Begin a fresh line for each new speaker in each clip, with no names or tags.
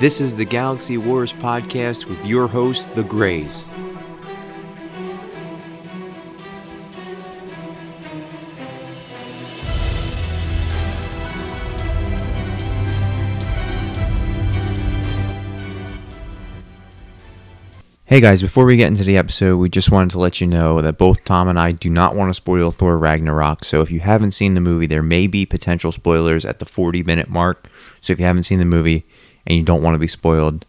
This is the Galaxy Wars podcast with your host, The Grays. Hey guys, before we get into the episode, we just wanted to let you know that both Tom and I do not want to spoil Thor Ragnarok. So if you haven't seen the movie, there may be potential spoilers at the 40 minute mark. So if you haven't seen the movie and you don't want to be spoiled,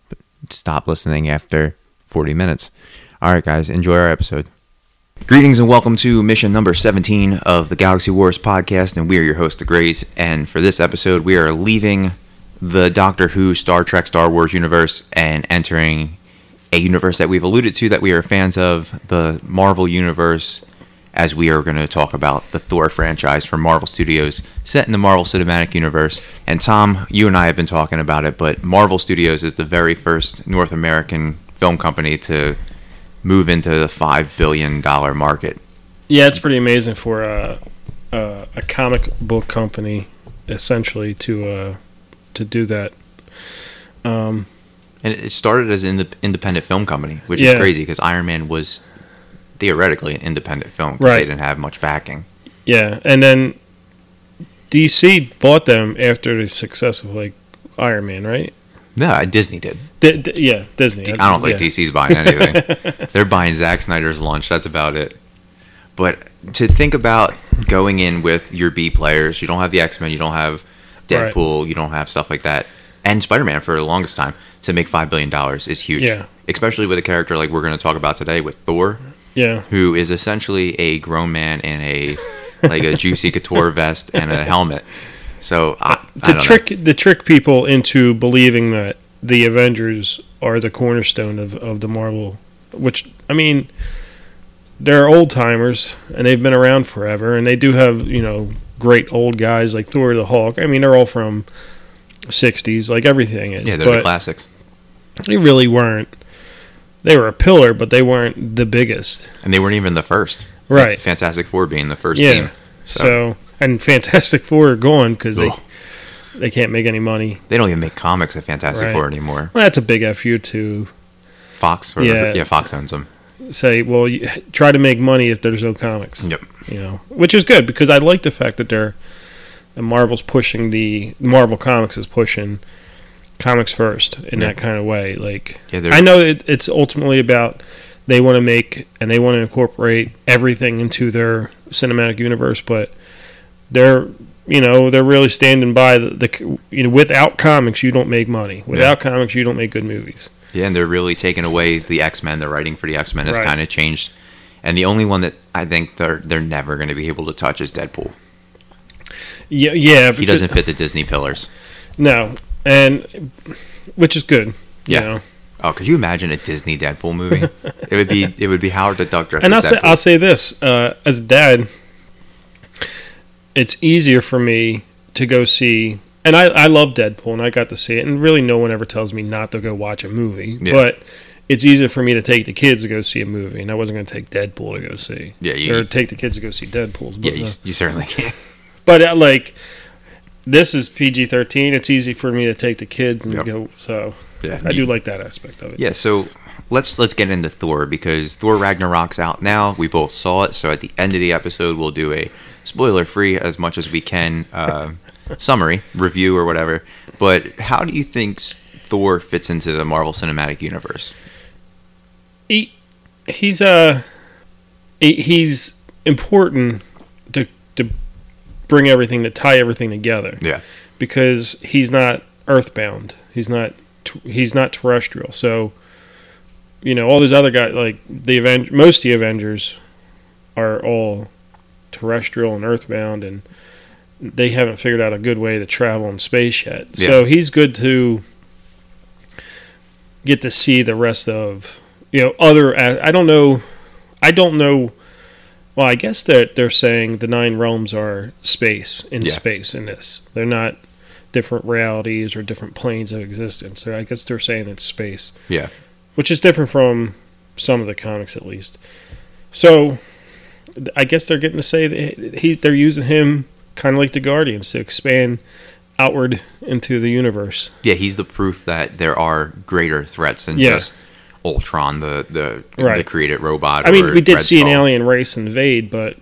stop listening after 40 minutes. All right, guys, enjoy our episode. Greetings and welcome to mission number 17 of the Galaxy Wars podcast, and we are your host, The Grays. And for this episode, we are leaving the Doctor Who, Star Trek, Star Wars universe and entering a universe that we've alluded to that we are fans of, the Marvel Universe, as we are going to talk about the Thor franchise from Marvel Studios, set in the Marvel Cinematic Universe. And Tom, you and I have been talking about it, but Marvel Studios is the very first North American film company to move into the $5 billion market.
Yeah, it's pretty amazing for a, a, a comic book company, essentially, to uh, to do that. Um,
And it started as an ind- independent film company, which
Yeah.
is crazy because Iron Man was theoretically an independent film 'cause
Right.
they didn't have much backing.
yeah, and then DC bought them after the success of like Iron Man, right?
No, uh, Disney did.
D- d- yeah, Disney.
I don't think
yeah.
DC's buying anything. They're buying Zack Snyder's lunch. That's about it. But to think about going in with your B players, you don't have the X Men, you don't have
Right.
Deadpool, you don't have stuff like that, and Spider Man for the longest time. To make five billion dollars is huge,
Yeah.
especially with a character like we're going to talk about today with Thor,
Yeah,
who is essentially a grown man in a like a juicy couture vest and a helmet. So I, I
to
don't know.
trick the trick people into believing that the Avengers are the cornerstone of, of the Marvel, which I mean, they're old timers and they've been around forever, and they do have you know great old guys like Thor the Hulk. I mean, they're all from '60s, like everything is.
yeah, they're the classics,
they really weren't. They were a pillar, but they weren't the biggest.
and they weren't even the first.
Right.
Fantastic Four being the first
Yeah.
team.
So, and Fantastic Four are going because they they can't make any money.
They don't even make comics of Fantastic
Right.
Four anymore.
Well, that's a big fu to
Fox, or,
Yeah.
yeah. Fox owns them.
say, well, you, try to make money if there's no comics.
Yep.
You know, which is good because I like the fact that they're the Marvel's pushing the Marvel Comics is pushing comics first in
Yeah.
that kind of way. Like,
Yeah,
I know it, it's ultimately about they want to make and they want to incorporate everything into their cinematic universe, but they're you know they're really standing by the, the you know without comics you don't make money without comics you don't make good movies
Yeah, and they're really taking away the X Men. The writing for the X Men has
Right.
kind of changed, and the only one that I think they're they're never going to be able to touch is Deadpool.
yeah yeah
He doesn't fit the Disney pillars.
No, and which is good. You
Yeah.
know?
Oh, could you imagine a Disney Deadpool movie? it would be it would be Howard the Duck dressed
And I'll
as
say
Deadpool.
I'll say this uh, as a dad, it's easier for me to go see. And I, I love Deadpool, and I got to see it. And really, no one ever tells me not to go watch a movie.
Yeah.
But it's easier for me to take the kids to go see a movie, and I wasn't going to take Deadpool to go see.
Yeah, you-
or take the kids to go see Deadpool's. But,
yeah, you,
uh,
you certainly can.
but uh, like, this is PG thirteen. It's easy for me to take the kids and
Yep.
go. So
Yeah,
I do like that aspect of it.
Yeah, so let's let's get into Thor because Thor Ragnarok's out now. We both saw it, so at the end of the episode, we'll do a spoiler-free as much as we can uh, summary review or whatever. But how do you think Thor fits into the Marvel Cinematic Universe?
he he's uh he, he's important to to bring everything to tie everything together.
Yeah,
because he's not earthbound. He's not he's not terrestrial. So you know all these other guys like the Aven- most of the avengers are all terrestrial and earthbound and they haven't figured out a good way to travel in space yet. So he's good to get to see the rest of you know other I don't know i don't know well i guess that they're saying the nine realms are space in
Yeah.
space in this they're not different realities or different planes of existence so i guess they're saying it's space
yeah,
which is different from some of the comics at least so i guess they're getting to say that he they're using him kind of like the guardians to expand outward into the universe.
Yeah, he's the proof that there are greater threats than
Yeah.
just Ultron, the the the created robot.
I mean,
or
we did
Red
see an alien race invade, but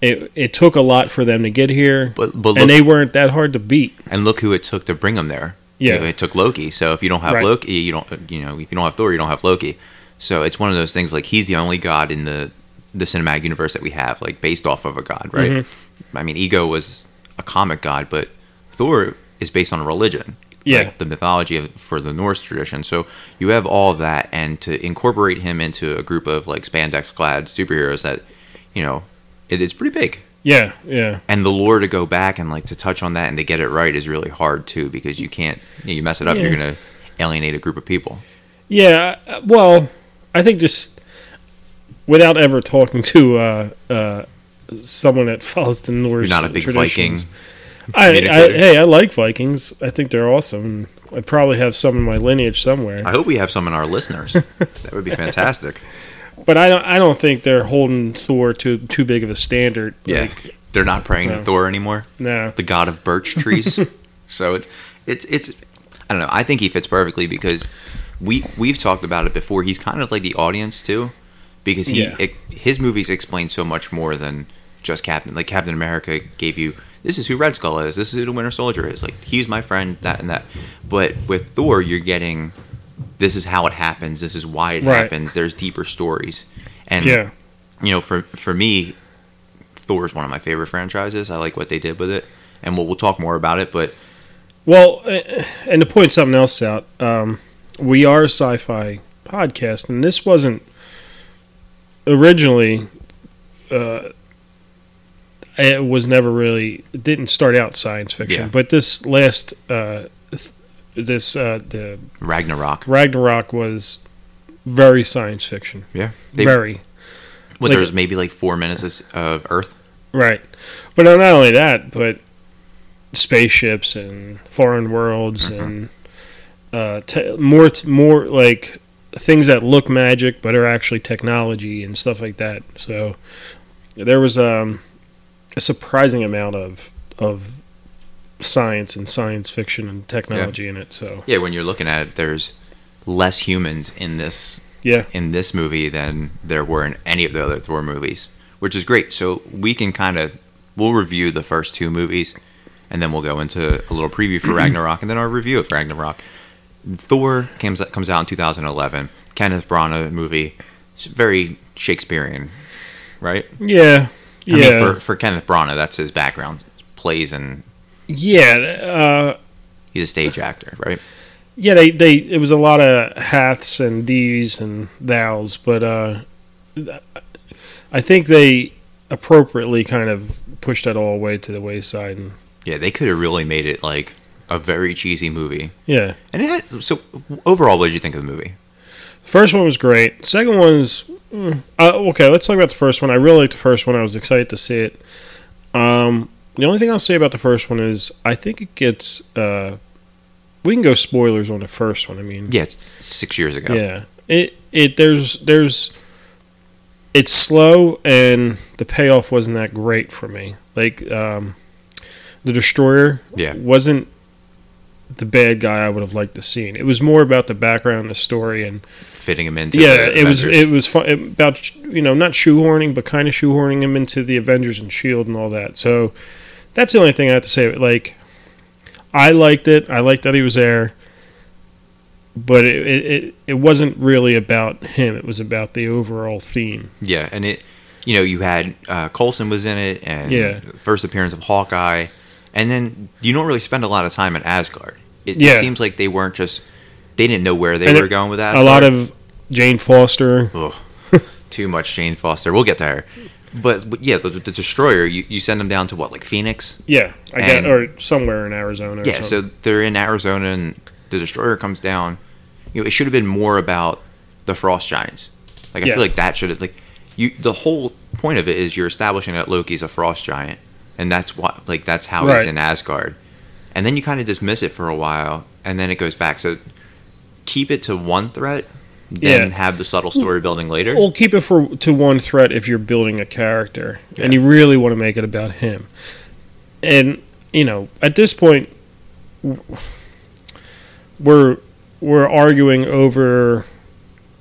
it it took a lot for them to get here,
but but look,
and they weren't that hard to beat.
and look who it took to bring them there.
Yeah.
You know, it took Loki. So if you don't have
Right.
Loki, you don't you know if you don't have Thor, you don't have Loki. So it's one of those things like he's the only god in the the cinematic universe that we have, like based off of a god, right?
Mm-hmm.
I mean, Ego was a comic god, but Thor is based on a religion.
Yeah.
like the mythology of, for the Norse tradition. So you have all that, and to incorporate him into a group of like spandex clad superheroes that, you know, it is pretty big.
Yeah, yeah,
And the lore to go back and like to touch on that and to get it right is really hard too because you can't you, know, you mess it up,
Yeah.
you're gonna alienate a group of people.
yeah. uh, Well, I think just without ever talking to uh, uh, someone that follows the Norse,
You're not a big Viking.
I, I, hey, I like Vikings. I think they're awesome. I probably have some in my lineage somewhere.
I hope we have some in our listeners. that would be fantastic.
But I don't. I don't think they're holding Thor to too big of a standard.
Yeah.
Like,
They're not praying
No.
to Thor anymore.
no.
the god of birch trees. so it's it's it's I don't know. I think he fits perfectly because we we've talked about it before. He's kind of like the audience too, because he
Yeah.
it, his movies explain so much more than just Captain. Like Captain America gave you this is who Red Skull is. This is who the Winter Soldier is. Like he's my friend. That and that. But with Thor, you're getting this is how it happens. This is why it
Right.
happens. There's deeper stories. And
Yeah.
you know, for for me, Thor is one of my favorite franchises. I like what they did with it, and we'll, we'll talk more about it. But
Well, uh, and to point something else out, um, we are a sci-fi podcast, and this wasn't originally. Uh, it was never really. It didn't start out science fiction,
Yeah.
but this last, uh, th- this uh, the
Ragnarok,
Ragnarok was very science fiction.
yeah, they,
very
well,
like-
was maybe like four minutes of, Earth.
right, but not only that, but spaceships and foreign worlds
Mhm.
and uh, te- more t- more like things that look magic but are actually technology and stuff like that. So there was um, a surprising amount of of science and science fiction and technology in it. So
Yeah, when you're looking at it, there's less humans in this
yeah,
in this movie than there were in any of the other Thor movies, which is great. So we can kind of we'll review the first two movies, and then we'll go into a little preview for Ragnarok, and then our review of Ragnarok. Thor comes comes out in 2011. Kenneth Branagh movie, very Shakespearean, right?
yeah,
I
yeah,
mean, for for Kenneth Branagh, that's his background. Plays and
yeah. Uh,
he's a stage actor, right?
Yeah, they, they it was a lot of haths and these and thous, but uh, I think they appropriately kind of pushed that all away to the wayside. And
Yeah, they could have really made it like a very cheesy movie.
yeah,
And it had so overall, what did you think of the movie?
First one was great. Second one's mm, uh, okay. Let's talk about the first one. I really liked the first one. I was excited to see it. Um, the only thing I'll say about the first one is I think it gets. Uh, we can go spoilers on the first one. I mean,
Yeah, it's six years ago.
Yeah. It it there's there's it's slow and the payoff wasn't that great for me. Like um the destroyer
Yeah.
wasn't the bad guy I would have liked to seen. It was more about the background, the story, and
fitting him into.
yeah, it was it was fun, about you know not shoehorning, but kind of shoehorning him into the Avengers and Shield and all that. So that's the only thing I have to say. Like, I liked it. I liked that he was there, but it it, it, it wasn't really about him. It was about the overall theme.
yeah, and it, you know, you had uh, Coulson was in it, and
Yeah.
first appearance of Hawkeye, and then you don't really spend a lot of time at Asgard. It,
Yeah.
it seems like they weren't just they didn't know where they
And
were
it-
going with that.
A
Asgard.
lot of Jane Foster.
Ugh, too much Jane Foster. We'll get to her, but, but yeah, the, the destroyer. You, you send them down to what like Phoenix?
Yeah, I
And-
got or somewhere in Arizona.
Yeah, so they're in Arizona, and the destroyer comes down. You know, it should have been more about the frost giants. Like I
Yeah.
feel like that should have like you. The whole point of it is you're establishing that Loki's a frost giant, and that's what like that's how
Right.
he's in Asgard. And then you kind of dismiss it for a while, and then it goes back. So keep it to one threat, then
Yeah.
have the subtle story building later.
Well, keep it for to one threat if you're building a character, and you really want to make it about him. And you know, at this point, we're we're arguing over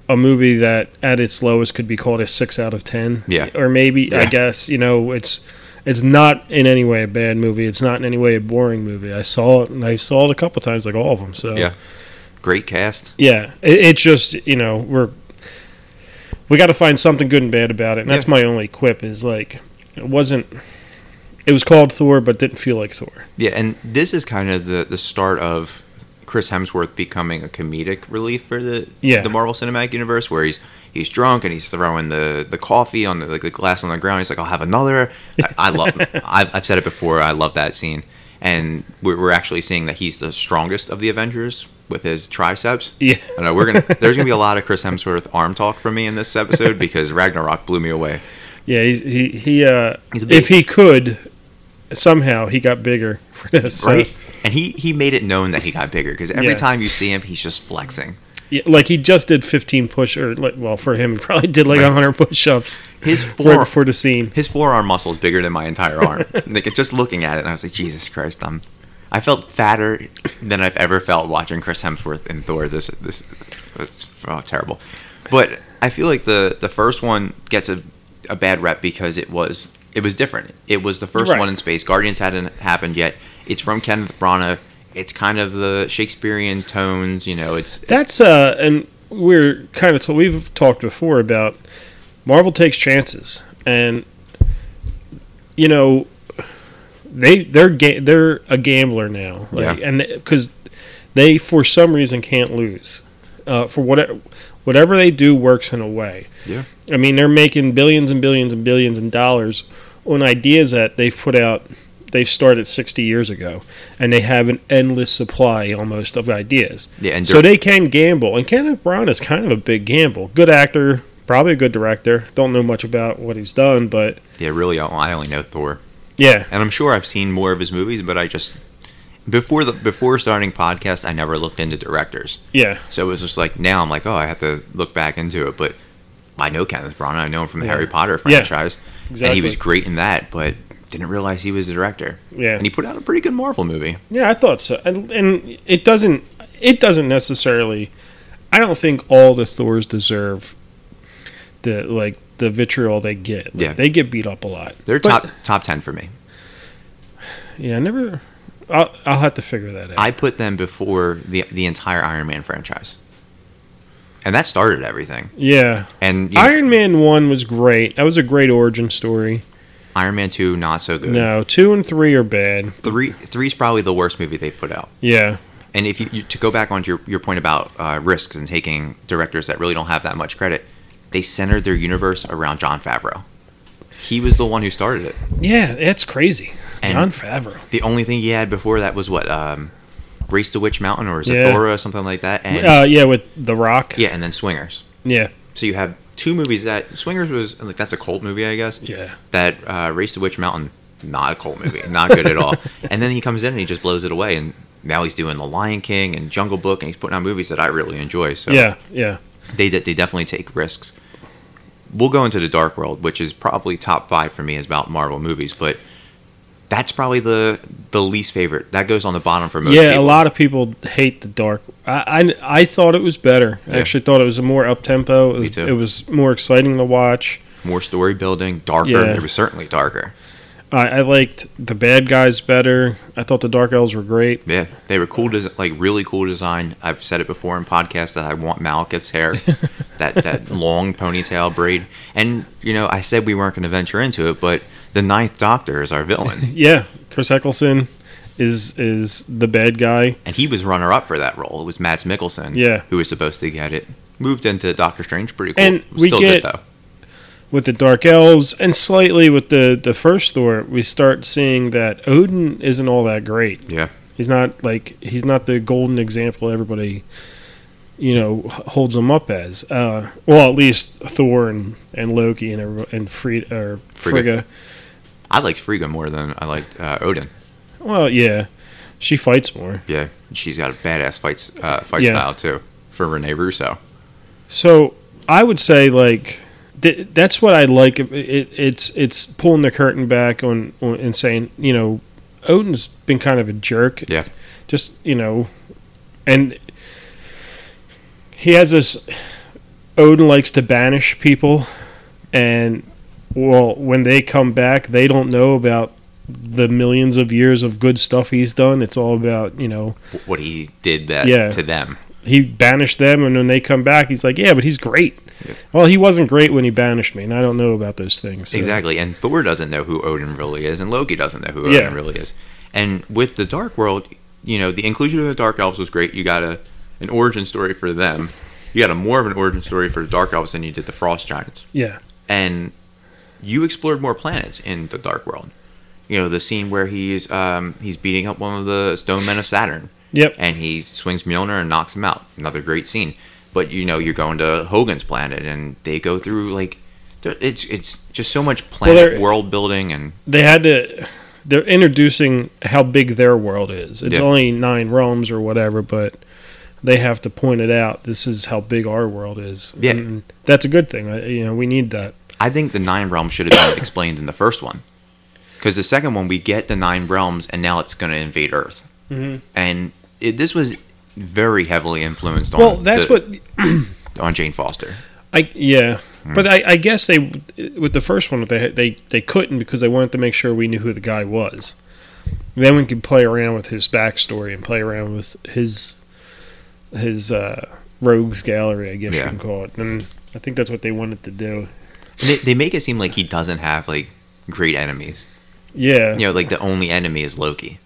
a movie that at its lowest could be called a six out of ten.
Yeah.
or maybe I guess you know it's it's not in any way a bad movie. It's not in any way a boring movie. I saw it and I saw it a couple times, like all of them. So
Yeah. Great cast.
yeah, it, it's just you know we're we got to find something good and bad about it, and that's my only quip is like it wasn't. It was called Thor, but didn't feel like Thor.
Yeah, and this is kind of the the start of Chris Hemsworth becoming a comedic relief for the
Yeah.
the Marvel Cinematic Universe, where he's he's drunk and he's throwing the, the coffee on the like the glass on the ground. He's like, "I'll have another." I, I love. I've, I've said it before. I love that scene, and we're, we're actually seeing that he's the strongest of the Avengers with his triceps.
Yeah.
I know we're gonna. There's gonna be a lot of Chris Hemsworth arm talk from me in this episode because Ragnarok blew me away.
Yeah, he's, he he. Uh,
He's
if he could, somehow he got bigger for this. So,
Right. And he, he made it known that he got bigger because every
Yeah.
time you see him, he's just flexing.
yeah, like he just did 15 push or like, well for him he probably did like
Right.
100 push-ups
His
right
forearm,
before the scene.
his forearm muscle is bigger than my entire arm. like just looking at it, I was like, Jesus Christ, I'm. I felt fatter than I've ever felt watching Chris Hemsworth in Thor. This this it's oh, terrible, but I feel like the the first one gets a a bad rep because it was it was different. It was the first
Right.
one in space. Guardians hadn't happened yet. It's from Kenneth Branagh. It's kind of the Shakespearean tones. You know, it's
That's uh, and we're kind of t- we've talked before about Marvel takes chances, and you know they they're ga- they're a gambler now, like,
Yeah.
and because they for some reason can't lose. Uh, for whatever whatever they do works in a way.
yeah.
I mean, they're making billions and billions and billions of dollars on ideas that they've put out. They've started 60 years ago, and they have an endless supply almost of ideas.
Yeah, and
so they can gamble. And Kenneth Branagh is kind of a big gamble. Good actor, probably a good director. Don't know much about what he's done, but
Yeah, really, I only know Thor.
yeah,
and I'm sure I've seen more of his movies, but I just before the before starting podcast, I never looked into directors.
yeah,
So it was just like now I'm like, oh, I have to look back into it. But I know Kenneth Branagh. I know him from the
Yeah.
Harry Potter
Yeah,
franchise, and
exactly.
he was great in that. But didn't realize he was the director.
Yeah.
and he put out a pretty good Marvel movie.
Yeah, I thought so. And, and it doesn't it doesn't necessarily I don't think all the Thors deserve the like the vitriol they get. Like,
Yeah.
They get beat up a lot.
They're
But-
top top ten for me.
Yeah, I never I'll, I'll have to figure that out.
I put them before the the entire Iron Man franchise, and that started everything.
yeah.
And you know,
Iron Man 1 was great. That was a great origin story.
Iron Man two not so good.
No, 2 and 3 are bad.
Three three's probably the worst movie they put out.
Yeah.
And if you, you to go back onto your, your point about uh, risks and taking directors that really don't have that much credit, they centered their universe around Jon Favreau. He was the one who started it.
Yeah, it's crazy.
And-
Jon Favreau.
The only thing he had before that was what um, Race to Witch Mountain or
Yeah.
Zathura, something like that. And
Uh, yeah, with The Rock.
yeah, and then Swingers.
Yeah.
So you have two movies that Swingers was like that's a cult movie, I guess.
Yeah.
That uh, Race to Witch Mountain, not a cult movie, not good at all. And then he comes in and he just blows it away. And now he's doing The Lion King and Jungle Book, and he's putting out movies that I really enjoy. So
Yeah, yeah.
they they definitely take risks. We'll go into the Dark World, which is probably top five for me is about Marvel movies, but that's probably the the least favorite. That goes on the bottom for most.
yeah,
people.
a lot of people hate the dark. I I, I thought it was better. I actually thought it was a more up tempo. It was,
too.
it was more exciting to watch.
more story building, darker.
Yeah.
It was certainly darker.
I, I liked the bad guys better. I thought the dark elves were great.
Yeah, they were cool, des- like really cool design. I've said it before in podcasts that I want Malekith's hair, that that long ponytail braid. And you know, I said we weren't going to venture into it, but the Ninth Doctor is our villain,
Yeah, Chris Eccleston is is the bad guy.
and he was runner up for that role. It was Mads Mikkelsen,
Yeah.
who was supposed to get it. Moved into Doctor Strange, pretty cool.
And we
Still
get-
good though.
with the Dark Elves, and slightly with the the first Thor, we start seeing that Odin isn't all that great.
Yeah,
He's not like he's not the golden example everybody, you know, holds him up as. Uh, well, at least Thor and, and Loki and and Frigga, or
Frigga.
Frigga.
I liked Frigga more than I liked uh, Odin.
Well, yeah, she fights more.
Yeah, she's got a badass fight uh, fight
Yeah.
style too for Rene Russo.
So I would say like th- that's what I like. It, it, it's it's pulling the curtain back on, on and saying you know Odin's been kind of a jerk.
Yeah.
Just you know, and he has this. Odin likes to banish people, and well, when they come back, they don't know about the millions of years of good stuff he's done. It's all about you know
what he did that
Yeah.
to them.
he banished them, and when they come back, he's like, yeah, but he's great.
Yeah.
Well, he wasn't great when he banished me, and I don't know about those things. so-
Exactly. And Thor doesn't know who Odin really is, and Loki doesn't know who
Yeah.
Odin really is. And with the Dark World, you know, the inclusion of the Dark Elves was great. You got a an origin story for them. You got a more of an origin story for the Dark Elves than you did the Frost Giants.
Yeah,
And you explored more planets in the Dark World. You know, the scene where he's um, he's beating up one of the Stone Men of Saturn.
Yep.
And he swings Mjolnir and knocks him out. Another great scene. But you know, you're going to Hogun's planet, and they go through like it's it's just so much planet
they're-
world building and
they had to. They're introducing how big their world is. It's
Yeah.
only nine realms or whatever, but they have to point it out. This is how big our world is.
Yeah.
and that's a good thing. You know, we need that.
I think the nine realms should have been explained in the first one, because the second one we get the nine realms, and now it's going to invade Earth,
Mhm.
and it, this was very heavily influenced on.
Well, that's
the-
what
on Jane Foster.
I yeah,
Hmm.
but I, I guess they with the first one they they they couldn't because they wanted to make sure we knew who the guy was. Then we could play around with his backstory and play around with his his uh, rogues gallery, I guess
Yeah.
you can call it. And I think that's what they wanted to do.
They, they make it seem like he doesn't have like great enemies.
Yeah,
You know, like the only enemy is Loki,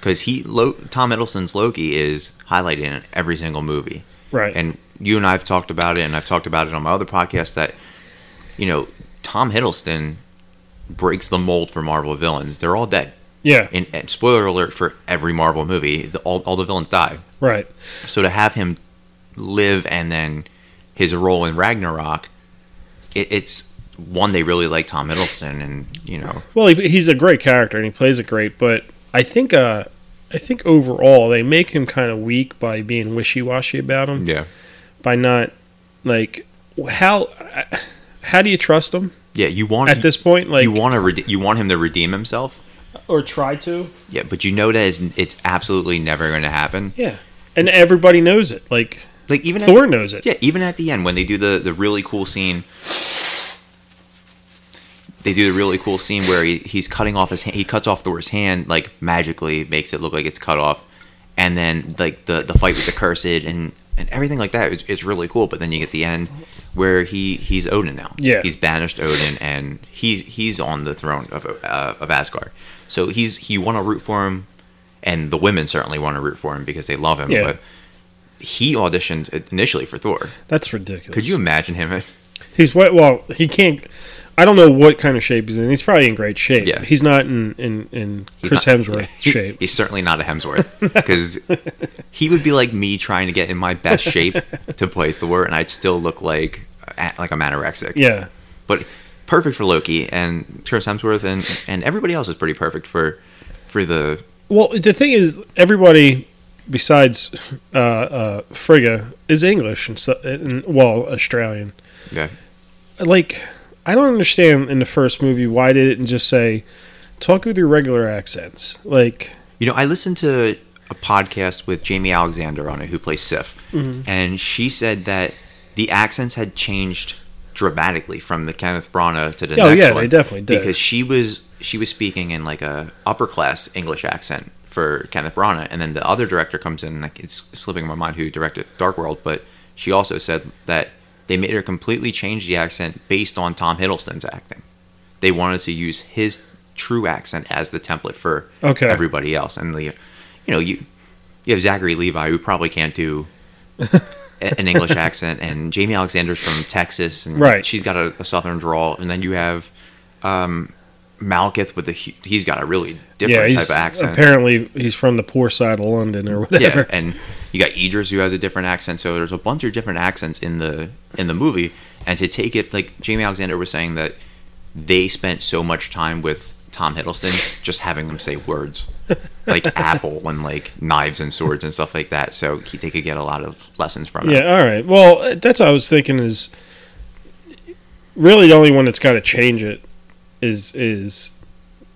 because he Lo, Tom Hiddleston's Loki is highlighted in every single movie.
right.
And you and I have talked about it, and I've talked about it on my other podcast that, you know, Tom Hiddleston breaks the mold for Marvel villains. They're all dead.
yeah,
And, and spoiler alert for every Marvel movie, the, all, all the villains die.
right.
So to have him live and then his role in Ragnarok, it, it's one they really like Tom Hiddleston, and you know,
Well, he, he's a great character and he plays it great, but I think uh, I think overall they make him kind of weak by being wishy washy about him.
yeah,
by not like how how do you trust him
yeah. You want
at this point like
you want to rede- you want him to redeem himself.
or try to
Yeah, but you know that it's, it's absolutely never going to happen.
yeah and everybody knows it like
Like even at
thor knows it
Yeah, even at the end when they do the the really cool scene, they do the really cool scene where he, he's cutting off his hand. He cuts off Thor's hand, like magically makes it look like it's cut off, and then like the the fight with the cursed and and everything like that. It's, it's really cool. But then you get the end where he he's Odin now.
Yeah.
he's banished Odin, and he's he's on the throne of uh, of Asgard. So he's you want to root for him, and the women certainly want to root for him because they love him.
Yeah.
But he auditioned initially for Thor.
that's ridiculous
Could you imagine him as
he's well he can't i don't know what kind of shape he's in he's probably in great shape
Yeah.
he's not in in, in
he's
chris
not-
hemsworth
he-
shape
He's certainly not a Hemsworth because he would be like me trying to get in my best shape to play Thor, and I'd still look like like I'm anorexic.
yeah
But perfect for Loki and Chris Hemsworth and and everybody else is pretty perfect for for the
well the thing is everybody besides uh uh frigga is english and, so, and well australian
yeah.
like I don't understand in the first movie why they didn't just say talk with your regular accents. Like
You know, I listened to a podcast with Jaimie Alexander on it, who plays Sif, mm-hmm. and she said that the accents had changed dramatically from the Kenneth Branagh to the
Oh,
next
yeah,
one.
they definitely did.
because she was she was speaking in like a upper class English accent for Kenneth Branagh, and then the other director comes in, like it's slipping my mind who directed Dark World, but she also said that they made her completely change the accent based on Tom Hiddleston's acting. They wanted to use his true accent as the template for
Okay.
everybody else, and the, you know, you you have Zachary Levi who probably can't do an English accent, and Jaimie Alexander's from Texas, and
Right.
she's got a, a southern drawl, and then you have um, Malekith with the he's got a really different
he's
type of accent.
apparently he's from the poor side of London or whatever.
yeah, and you got Idris who has a different accent. So there's a bunch of different accents in the in the movie, and to take it like Jaimie Alexander was saying that they spent so much time with Tom Hiddleston just having them say words like apple and like knives and swords and stuff like that. So he, they could get a lot of lessons from
Yeah,
it. Yeah.
All right. Well, that's what I was thinking is really the only one that's got to change it is is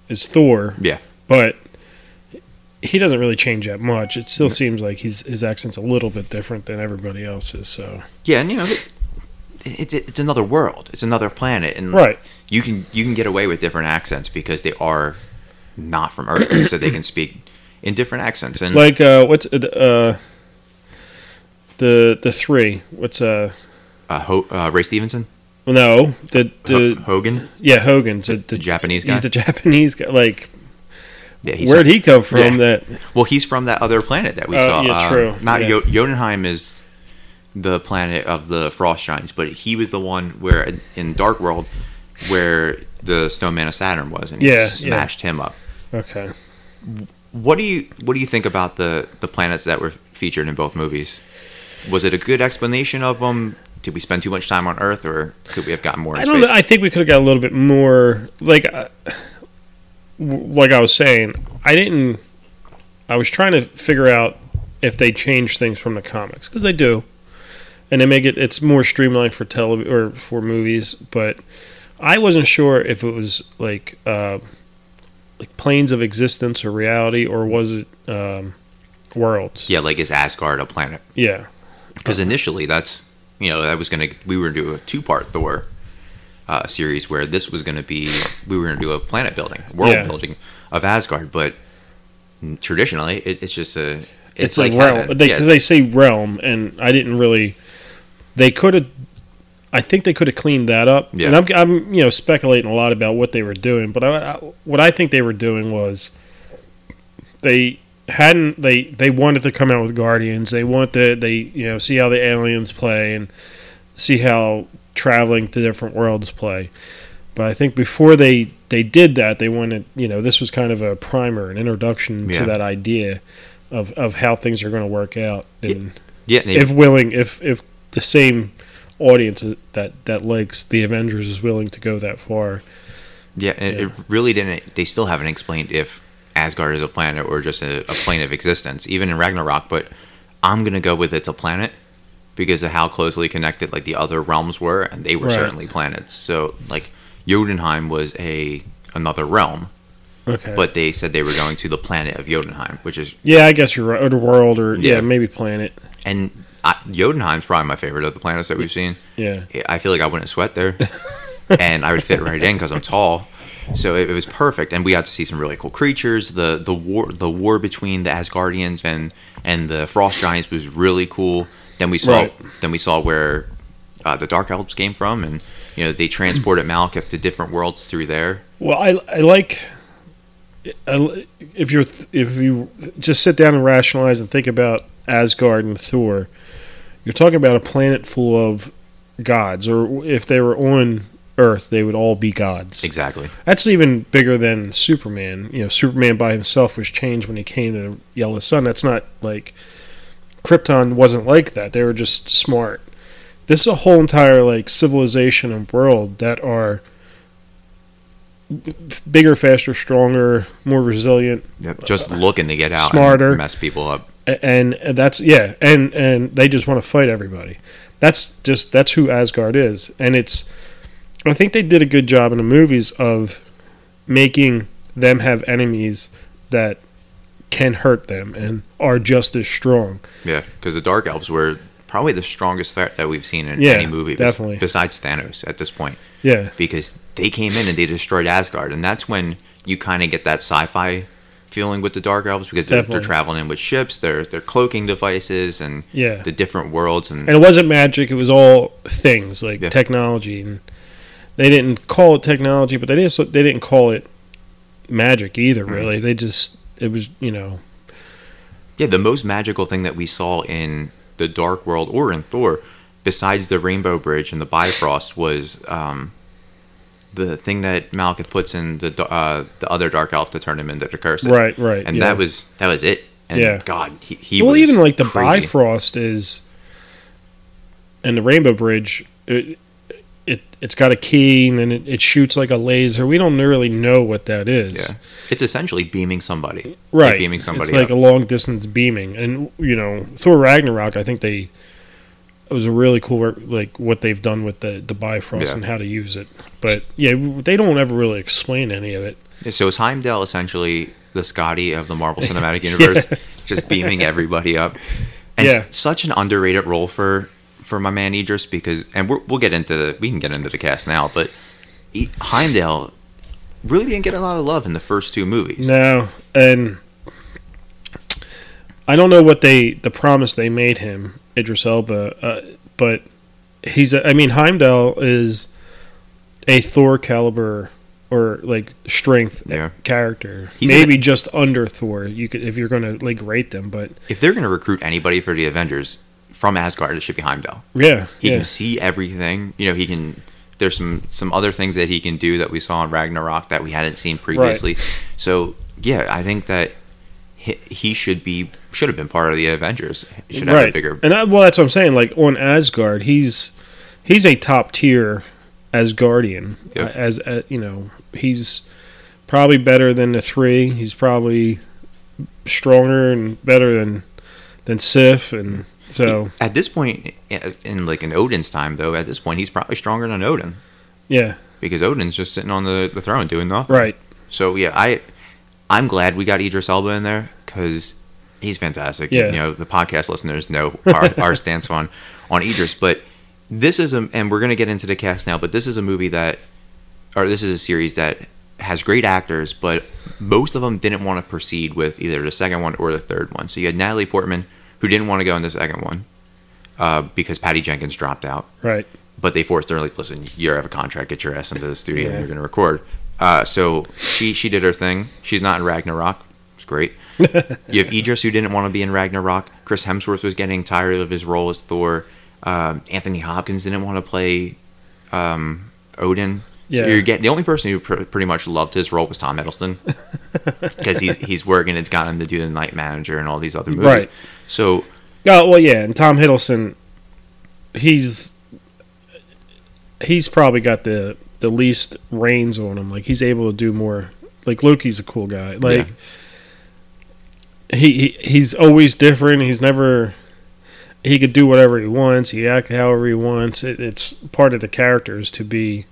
is Thor,
Yeah,
but he doesn't really change that much. It still seems like he's his accent's a little bit different than everybody else's. So
Yeah, and you know, it, it, it's another world. It's another planet, and
right,
you can you can get away with different accents because they are not from Earth, so they can speak in different accents. And
like uh, what's uh, the the three? What's uh
uh, Ho- uh, Ray Stevenson,
no the the
Hogun,
yeah Hogun the,
the
the,
Japanese guy.
he's the Japanese guy. Like
yeah,
where'd he come from?
Yeah.
That
Well, he's from that other planet that we
Oh,
saw.
yeah,
Uh,
true.
Not
Yeah.
Jotunheim is the planet of the frost giants, but he was the one where in Dark World where the snowman of Saturn was, and he
yeah.
smashed him up.
okay.
What do you what do you think about the the planets that were featured in both movies? Was it a good explanation of them? Did we spend too much time on Earth, or could we have gotten more?
I don't
space?
know. I think we could have got a little bit more. Like, uh, like I was saying, I didn't. I was trying to figure out if they changed things from the comics because they do, and they make it. It's more streamlined for television or for movies, but I wasn't sure if it was like uh, like planes of existence or reality, or was it um, worlds?
yeah, like is Asgard a planet?
Yeah.
because initially that's you know that was gonna we were gonna do a two part Thor uh, series where this was gonna be we were gonna do a planet building world
Yeah.
building of Asgard, but traditionally it, it's just a
it's,
it's, like
a realm because
Yeah,
they, say realm, and I didn't really. They could have. I think they could have cleaned that up.
Yeah.
And I'm, I'm, you know, speculating a lot about what they were doing, but I, I, what I think they were doing was they hadn't they they wanted to come out with Guardians. They want to they you know see how the aliens play and see how traveling to different worlds play. But I think before they they did that, they wanted you know this was kind of a primer, an introduction
Yeah.
to that idea of of how things are going to work out, and
yeah they,
if willing, if if the same audience that that likes the Avengers is willing to go that far.
yeah, and
yeah.
it really didn't they still haven't explained if Asgard is a planet or just a, a plane of existence even in Ragnarok but I'm gonna go with it's a planet because of how closely connected like the other realms were and they were
Right.
certainly planets so like Jotunheim was a another realm
Okay.
but they said they were going to the planet of Jotunheim, which is
yeah, I guess you're right. Or the world, or yeah,
Yeah.
maybe planet.
and I, Jotunheim's probably my favorite of the planets that we've seen.
Yeah.
I feel like I wouldn't sweat there, and I would fit right in because I'm tall. So it, it was perfect, and we got to see some really cool creatures. the the war The war between the Asgardians and and the Frost Giants was really cool. Then we saw
Right.
then we saw where uh, the Dark Elves came from, and you know they transported Malekith to different worlds through there.
Well, I I like. I, if you're if you just sit down and rationalize and think about Asgard and Thor, you're talking about a planet full of gods, or if they were on Earth, they would all be gods.
Exactly.
That's even bigger than Superman. You know, Superman by himself was changed when he came to the Yellow Sun. That's not like Krypton wasn't like that. They were just smart. This is a whole entire like civilization and world that are bigger, faster, stronger, more resilient,
Yep. Just looking to get out,
Smarter.
and mess people up.
and, and that's yeah, and and they just want to fight everybody. That's just that's who Asgard is, and it's. I think they did a good job in the movies of making them have enemies that can hurt them and are just as strong.
Yeah, because the Dark Elves were probably the strongest threat that we've seen in
Yeah,
any movie,
definitely.
besides Thanos at this point,
Yeah,
because they came in and they destroyed Asgard, and that's when you kind of get that sci-fi feeling with the Dark Elves because they're, they're traveling in with ships, they're they're cloaking devices, and
yeah.
the different worlds, and,
and it wasn't magic; it was all things like
Yeah.
technology. And they didn't call it technology, but they didn't. They didn't call it magic either.
Mhm.
Really, they just it was you know
yeah, the most magical thing that we saw in the Dark World or in Thor, besides the Rainbow Bridge and the Bifrost, was um, the thing that Malekith puts in the uh, the other Dark Elf to turn him into the curse.
right, right,
and
yeah.
that was that was it. And
Yeah.
God, he, he
well, even like the
crazy.
Bifrost is, and the Rainbow Bridge, it, it it's got a key and it, it shoots like a laser. We don't really know what that is.
Yeah, it's essentially beaming somebody.
right.
Like beaming somebody.
It's like
up.
a long distance beaming, and you know, Thor Ragnarok. I think they it was a really cool work, like what they've done with the the Bifrost
Yeah.
and how to use it. But yeah, they don't ever really explain any of it.
So is Heimdall essentially the Scotty of the Marvel Cinematic Universe, just beaming everybody up? And
Yeah.
such an underrated role for for my man Idris because, and we're, we'll get into the we can get into the cast now, but he, Heimdall really didn't get a lot of love in the first two movies.
No, and I don't know what they the promise they made him, Idris Elba, uh, but he's. A, I mean, Heimdall is a Thor caliber or like strength
Yeah.
character.
He's
Maybe just under Thor. You could if you're going to like rate them, but
If they're going to recruit anybody for the Avengers from Asgard, it should be Heimdall.
yeah,
He
yeah.
can see everything. You know, he can. There's some some other things that he can do that we saw in Ragnarok that we hadn't seen previously. So yeah, I think that he, he should be should have been part of the Avengers. He should have
right.
a bigger.
And I, well, that's what I'm saying. Like on Asgard, he's he's a top tier Asgardian.
Yep.
As uh, you know, he's probably better than the three. He's probably stronger and better than than Sif, and so
At this point, in- in like in Odin's time, though, at this point, he's probably stronger than Odin
yeah,
because Odin's just sitting on the, the throne doing nothing.
right.
So yeah, I I'm glad we got Idris Elba in there because he's fantastic.
Yeah.
You know, the podcast listeners know our, our stance on on Idris, but this is a and we're gonna get into the cast now, but this is a movie that or this is a series that has great actors, but most of them didn't want to proceed with either the second one or the third one. So you had Natalie Portman who didn't want to go in the second one uh, because Patty Jenkins dropped out
Right.
but they forced her like, listen, you have a contract, get your ass into the studio,
Yeah.
and you're going to record. Uh, so she she did her thing. She's not in Ragnarok. It's great. you have Idris who didn't want to be in Ragnarok. Chris Hemsworth was getting tired of his role as Thor. Um, Anthony Hopkins didn't want to play um, Odin.
Yeah.
So you're getting the only person who pr- pretty much loved his role was Tom Hiddleston because he's he's working. It's got him to do the Night Manager and all these other movies.
Right.
So
Oh well, yeah, and Tom Hiddleston, he's he's probably got the the least reins on him. Like he's able to do more. Like Loki's a cool guy. Like he, he he's always different. He's never he could do whatever he wants. He act however he wants. It, it's part of the characters to be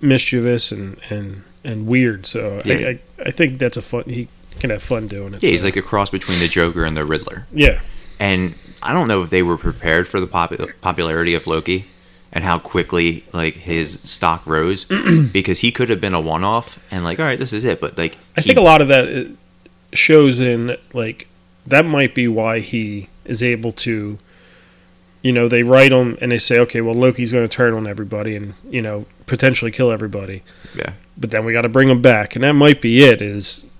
mischievous and and and weird. So
Yeah.
I, I I think that's a fun. He can have fun doing it.
yeah, he's like a cross between the Joker and the Riddler.
yeah.
and I don't know if they were prepared for the popu- popularity of Loki and how quickly like his stock rose because he could have been a one-off and like all right this is it but like
I
he-
think a lot of that uh, shows in like that might be why he is able to. You know, they write him and they say, okay, well, Loki's going to turn on everybody and you know potentially kill everybody.
yeah
But then we got to bring him back, and that might be it. Is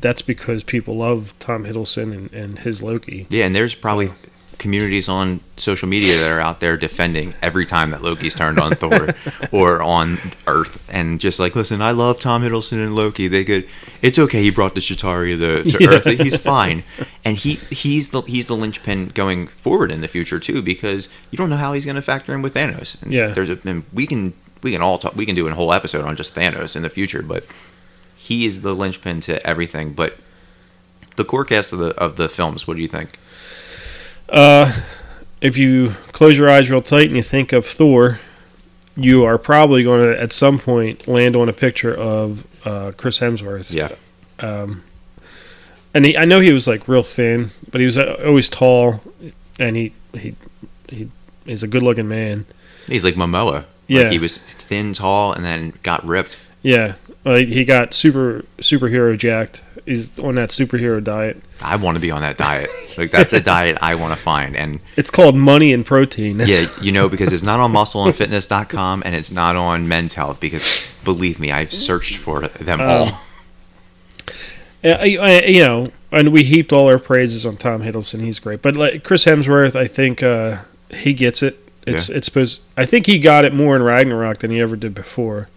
that's because people love Tom Hiddleston and, and his Loki.
yeah and there's probably communities on social media that are out there defending every time that Loki's turned on Thor or on Earth and just like listen I love Tom Hiddleston and Loki they could it's okay he brought the Chitauri to, to
Yeah.
Earth he's fine and he he's the he's the linchpin going forward in the future too because you don't know how he's going to factor in with Thanos and
Yeah.
there's a and we can we can all talk we can do a whole episode on just Thanos in the future but he is the linchpin to everything but the core cast of the of the films what do you think
Uh, if you close your eyes real tight and you think of Thor, you are probably going to at some point land on a picture of uh, Chris Hemsworth.
yeah
Um, and he, I know he was like real thin, but he was uh, always tall, and he he he he's a good looking man.
He's like Momoa.
Yeah.
Like he was thin, tall, and then got ripped.
Yeah, like he got super superhero jacked. He's on that superhero diet.
I want to be on that diet. Like that's a diet I want to find. And
It's called money and protein. That's-
yeah, you know, because it's not on muscleandfitness.com and it's not on men's health because believe me, I've searched for them
Um,
all.
Yeah, I, I, you know, and we heaped all our praises on Tom Hiddleston. He's great, but like Chris Hemsworth, I think uh, he gets it. It's it's supposed. I think he got it more in Ragnarok than he ever did before.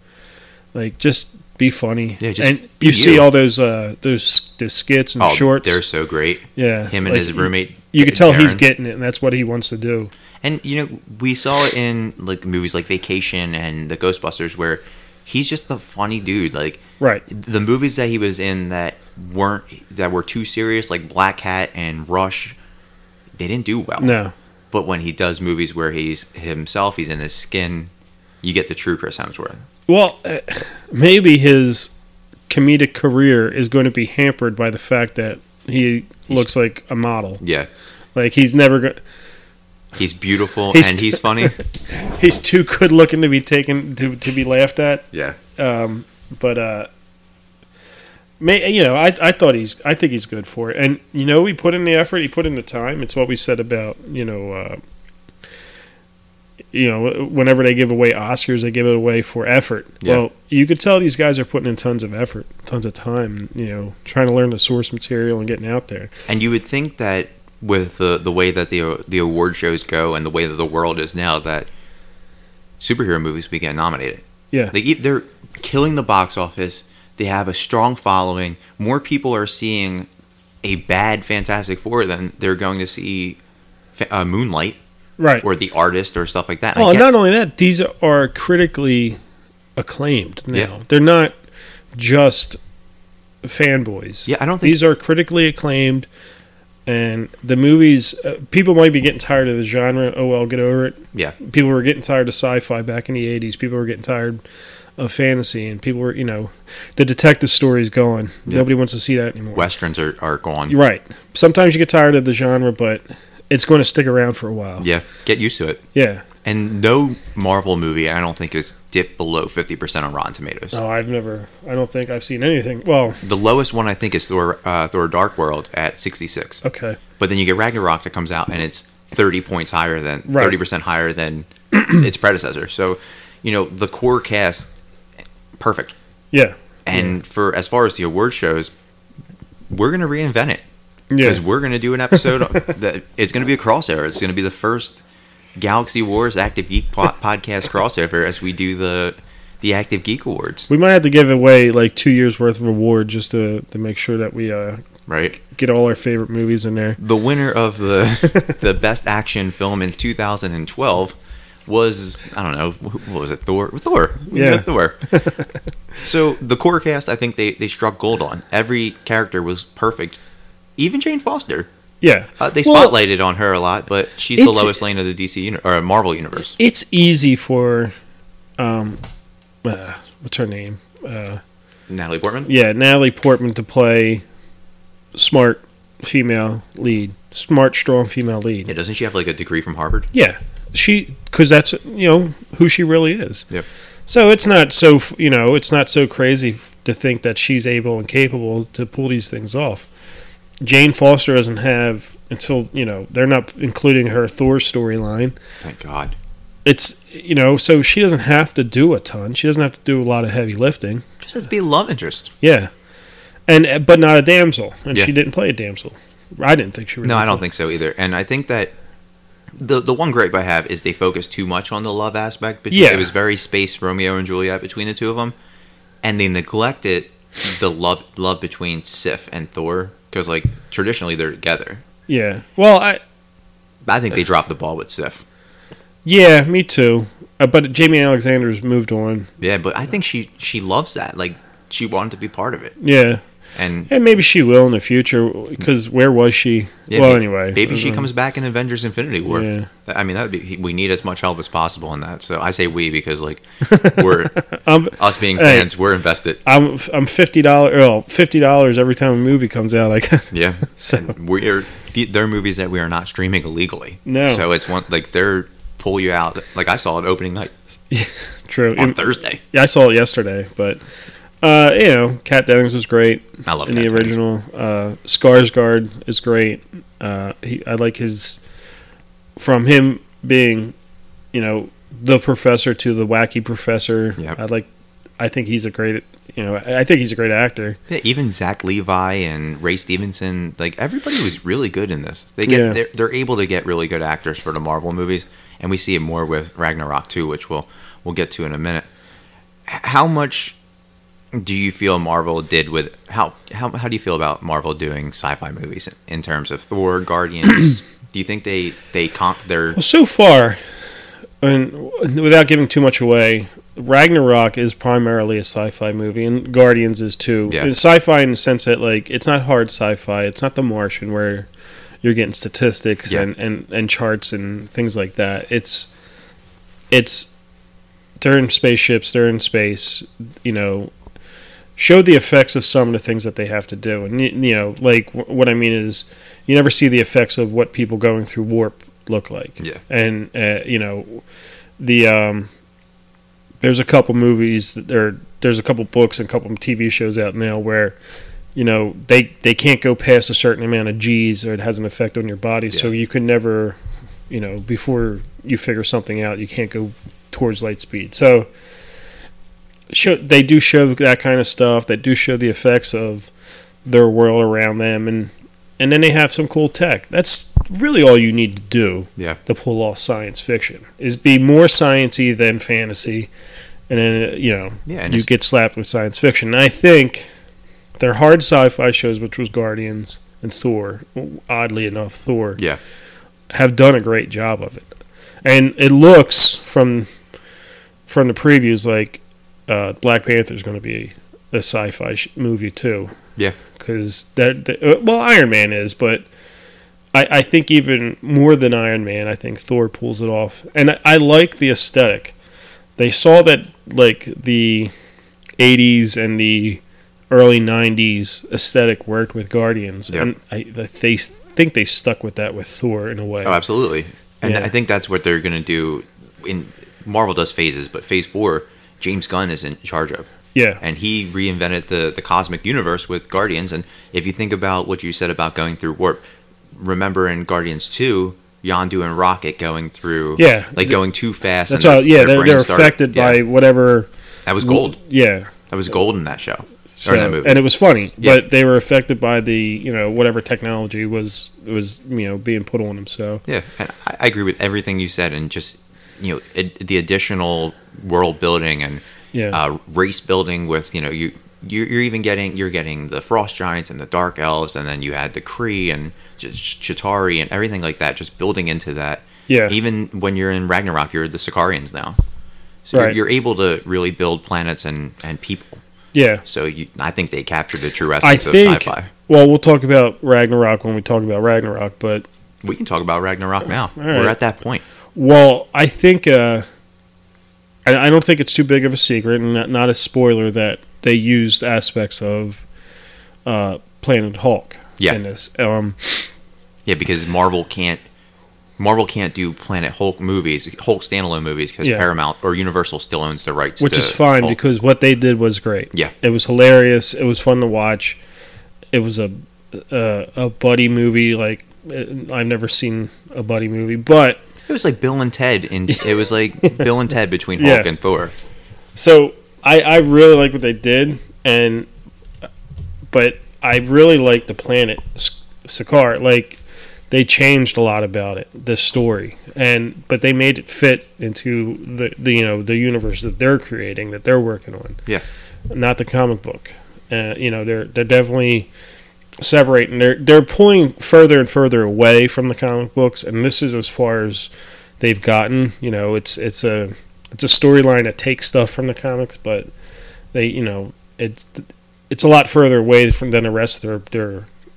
Like, just be funny.
Yeah, just
and
be
you see all those uh, those those skits and
Oh,
shorts.
they're so great.
yeah,
Him and
like,
his roommate.
You could tell he's getting it, and that's what he wants to do.
And you know, we saw it in like movies like Vacation and the Ghostbusters where he's just the funny dude. Like
Right.
the movies that he was in that weren't that were too serious, like Black Hat and Rush, they didn't do well.
No.
But when he does movies where he's himself, he's in his skin, you get the true Chris Hemsworth.
Well, uh, maybe his comedic career is going to be hampered by the fact that he looks like a model.
Yeah.
Like he's never going.
He's beautiful
He's-
and he's funny.
He's too good looking to be taken to to be laughed at.
yeah.
Um, but uh, may, you know, I I thought he's I think he's good for it, and you know, he put in the effort, he put in the time. It's what we said about you know. Uh, you know, whenever they give away Oscars, they give it away for effort.
Yeah.
Well, you could tell these guys are putting in tons of effort, tons of time. You know, trying to learn the source material and getting out there.
And you would think that with the the way that the the award shows go and the way that the world is now, that superhero movies would get nominated.
Yeah,
They they're killing the box office. They have a strong following. More people are seeing a bad Fantastic Four than they're going to see uh, Moonlight
right.
or The Artist or stuff like that. And
Well, not only that, these are critically acclaimed now.
Yeah.
They're not just fanboys.
yeah, I don't think
These are critically acclaimed, and the movies. Uh, people might be getting tired of the genre. Oh well, get over it.
Yeah.
People were getting tired of sci-fi back in the '80s. People were getting tired of fantasy, and people were, you know, the detective story is gone.
Yeah.
Nobody wants to see that anymore.
westerns are, are gone.
You're right. Sometimes you get tired of the genre, but it's going to stick around for a while.
Yeah, get used to it.
Yeah.
And no Marvel movie, I don't think, is dipped below fifty percent on Rotten Tomatoes.
Oh, I've never. I don't think I've seen anything. Well,
The lowest one I think is Thor, uh, Thor: Dark World at sixty six.
okay.
But then you get Ragnarok that comes out and it's thirty points higher than
Right.
thirty percent higher than its predecessor. So, you know, the core cast, perfect.
Yeah.
And for as far as the award shows, we're gonna reinvent it
Yeah.
because we're gonna do an episode that it's gonna be a crossover. It's gonna be the first Galaxy Wars Active Geek po- podcast crossover as we do the the Active Geek Awards,
We might have to give away like two years worth of reward just to, to make sure that we uh,
right?
get all our favorite movies in there.
The winner of the the best action film in 2012 was I don't know what was it Thor Thor We
Yeah.
Thor. so the core cast I think they they struck gold on. Every character was perfect. Even Jane Foster.
Yeah.
Uh, they
Well,
spotlighted on her a lot, but she's the lowest lane of the DC uni- or Marvel universe.
It's easy for, um, uh, what's her name? Uh,
Natalie Portman.
yeah, Natalie Portman to play smart female lead, smart, strong female lead.
Yeah, doesn't she have like a degree from Harvard?
Yeah, she because that's you know who she really is.
Yep.
So it's not so you know it's not so crazy to think that she's able and capable to pull these things off. Jane Foster doesn't have until you know they're not including her Thor storyline.
Thank God.
It's you know so she doesn't have to do a ton. She doesn't have to do a lot of heavy lifting.
Just to be love interest.
Yeah, and but not a damsel, and
Yeah.
she didn't play a damsel. I didn't think she. Really
No, I don't
played.
think so either. And I think that the the one gripe I have is they focus too much on the love aspect. But
Yeah.
it was very space Romeo and Juliet between the two of them, and they neglected the love love between Sif and Thor because like traditionally they're together.
Yeah. Well, I
I think they dropped the ball with Sif.
yeah, me too. Uh, but Jaimie Alexander's moved on.
Yeah, but I think she she loves that. Like she wanted to be part of it,
Yeah.
And
And maybe she will in the future because where was she?
yeah,
well, anyway,
maybe she
Um,
comes back in Avengers: Infinity War.
Yeah.
I mean, that would be we need as much help as possible in that. So I say we because like we're
I'm
us being
Hey.
fans, we're invested.
I'm I'm fifty dollars. Well, fifty dollars every time a movie comes out. Like
Yeah.
So-
And we're th- they're movies that we are not streaming illegally.
No.
So it's one like they're pull you out. Like I saw it opening night
true.
on
It-
Thursday.
yeah, I saw it yesterday, but uh, you know, Kat Dennings was great
I love
in
Kat
the
Dennings.
original. Uh, Skarsgård is great. Uh, he, I like his from him being, you know, the professor to the wacky professor.
Yep.
I like. I think he's a great. You know, I I think he's a great actor.
Yeah, even Zach Levi and Ray Stevenson, like everybody was really good in this. They get
Yeah.
they're, they're able to get really good actors for the Marvel movies, and we see it more with Ragnarok too, which we'll we'll get to in a minute. How much do you feel Marvel did with how how how do you feel about Marvel doing sci-fi movies in terms of Thor, Guardians? do you think they they comp their
Well, so far, and without giving too much away, Ragnarok is primarily a sci-fi movie, and Guardians is too.
Yeah.
It's sci-fi in the sense that like it's not hard sci-fi. It's not The Martian where you're getting statistics
Yeah.
and, and, and charts and things like that. It's it's they're in spaceships, they're in space, you know, showed the effects of some of the things that they have to do. And you know, like what I mean is, you never see the effects of what people going through warp look like.
Yeah.
And uh, you know, the um, there's a couple movies that there there's a couple books and a couple TV shows out now where you know they they can't go past a certain amount of G's or it has an effect on your body. So you can never, you know, before you figure something out, you can't go towards light speed. So show they do show that kind of stuff. They do show the effects of their world around them, and and then they have some cool tech. That's really all you need to do
Yeah.
to pull off science fiction is be more sciency than fantasy, and then you know
Yeah,
you get slapped with science fiction. And I think their hard sci-fi shows, which was Guardians and Thor, oddly enough, Thor
Yeah.
have done a great job of it, and it looks from from the previews like uh, Black Panther is going to be a sci-fi sh- movie too.
Yeah.
because that, that- uh, well, Iron Man is, but I, I think even more than Iron Man, I think Thor pulls it off, and I, I like the aesthetic. They saw that like the '80s and the early '90s aesthetic worked with Guardians, and I, they think they stuck with that with Thor in a way.
Oh, absolutely. And
Yeah.
I think that's what they're going to do. In Marvel does phases, but Phase Four, James Gunn is in charge of,
yeah,
and he reinvented the the cosmic universe with Guardians. And if you think about what you said about going through warp, remember in Guardians Two, Yondu and Rocket going through,
Yeah.
like going too fast.
that's
and
all. Yeah, they're, they're
started-
affected
yeah.
by whatever.
that was gold.
Yeah,
That was gold in that show
So,
or that movie.
and it was funny,
Yeah.
but they were affected by the you know whatever technology was was you know being put on them. So
Yeah, I agree with everything you said, and just you know the additional world building and
yeah,
uh, race building with you know you you're, you're even getting you're getting the frost giants and the dark elves, and then you had the Kree and Chitauri and everything like that, just building into that.
yeah,
Even when you're in Ragnarok, you're the Sakaarans now, so you're,
Right.
you're able to really build planets and and people.
yeah.
So you, I think they captured the true
I
essence of
think.
sci-fi.
Well, we'll talk about Ragnarok when we talk about Ragnarok, but
We can talk about Ragnarok now.
All
We're at that point.
Well, I think uh, I, I don't think it's too big of a secret and not, not a spoiler that they used aspects of uh, Planet Hulk
Yeah.
in this. Um,
Yeah, because Marvel can't Marvel can't do Planet Hulk movies, Hulk standalone movies, because
Yeah.
Paramount or Universal still owns the rights.
Which is fine
Hulk.
because what they did was great.
Yeah.
it was hilarious. It was fun to watch. It was a a, a buddy movie. Like uh, I've never seen a buddy movie, but
it was like Bill and Ted, and it was like Bill and Ted between
Yeah.
Hulk and Thor.
so I I really like what they did, and but I really like the planet S- Sakaar. Like they changed a lot about it, the story, and but they made it fit into the, the you know the universe that they're creating that they're working on.
Yeah.
not the comic book. Uh, you know, they're they're definitely separating. They're they're pulling further and further away from the comic books, and this is as far as they've gotten. You know, it's it's a it's a storyline that takes stuff from the comics, but they you know it's it's a lot further away from than the rest of their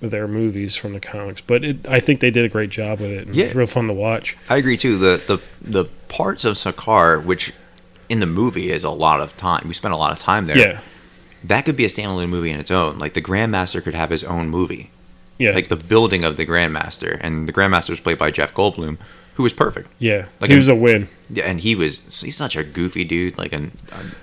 their their movies from the comics. But it, I think they did a great job with it. And
Yeah.
it's real fun to watch.
I agree too. The the the parts of Sakaar, which in the movie is a lot of time. We spent a lot of time there.
Yeah,
That could be a standalone movie in its own. Like the Grandmaster could have his own movie.
yeah,
Like the building of the Grandmaster, and the Grandmaster is played by Jeff Goldblum, who was perfect.
yeah.
like
he was a win.
Yeah, and he was he's such a goofy dude, like an,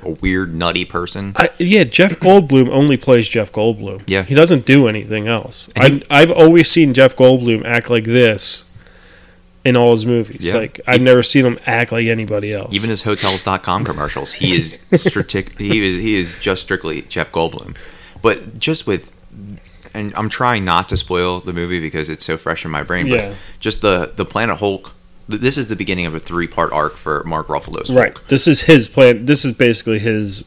a, a weird nutty person.
I, yeah, Jeff Goldblum only plays Jeff Goldblum.
Yeah.
he doesn't do anything else.
And he-
I, I've always seen Jeff Goldblum act like this in all his movies.
Yeah.
Like I've never seen him act like anybody else.
Even his hotels.com commercials, he is strict, he is he is just strictly Jeff Goldblum. But just with and I'm trying not to spoil the movie because it's so fresh in my brain, but
Yeah.
just the the Planet Hulk this is the beginning of a three-part arc for Mark Ruffalo's
right.
Hulk.
This is his plan. This is basically his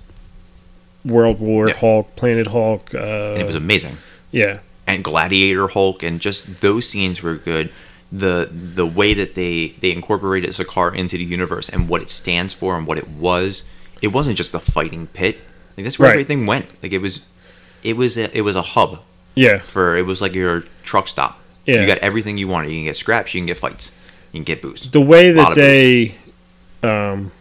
World War
Yeah.
Hulk, Planet Hulk. Uh,
And it was amazing.
yeah,
and Gladiator Hulk, and just those scenes were good. The the way that they they incorporated Sakaar into the universe and what it stands for and what it was, it wasn't just a fighting pit. Like that's where
Right.
everything went. Like it was, it was a, it was a hub
yeah,
for it was like your truck stop.
Yeah.
you got everything you wanted. You can get scraps, you can get fights, you can get boost.
the way that they um,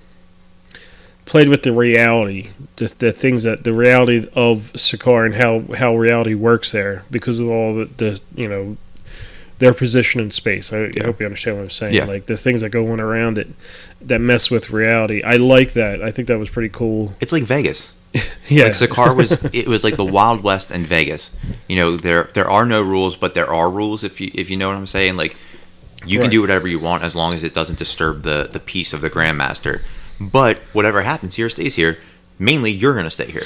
played with the reality, the, the things that the reality of Sakaar and how how reality works there because of all the, the you know their position in space. I,
Yeah.
I hope you understand what I'm saying.
Yeah.
Like the things that go on around it that mess with reality. I like that. I think that was pretty cool.
It's like Vegas.
Yeah.
Like Sakaar was, it was like the Wild West and Vegas. You know, there there are no rules, but there are rules. If you if you know what I'm saying, like you can do whatever you want as long as it doesn't disturb the the peace of the Grandmaster. But whatever happens here stays here. Mainly, you're gonna stay here.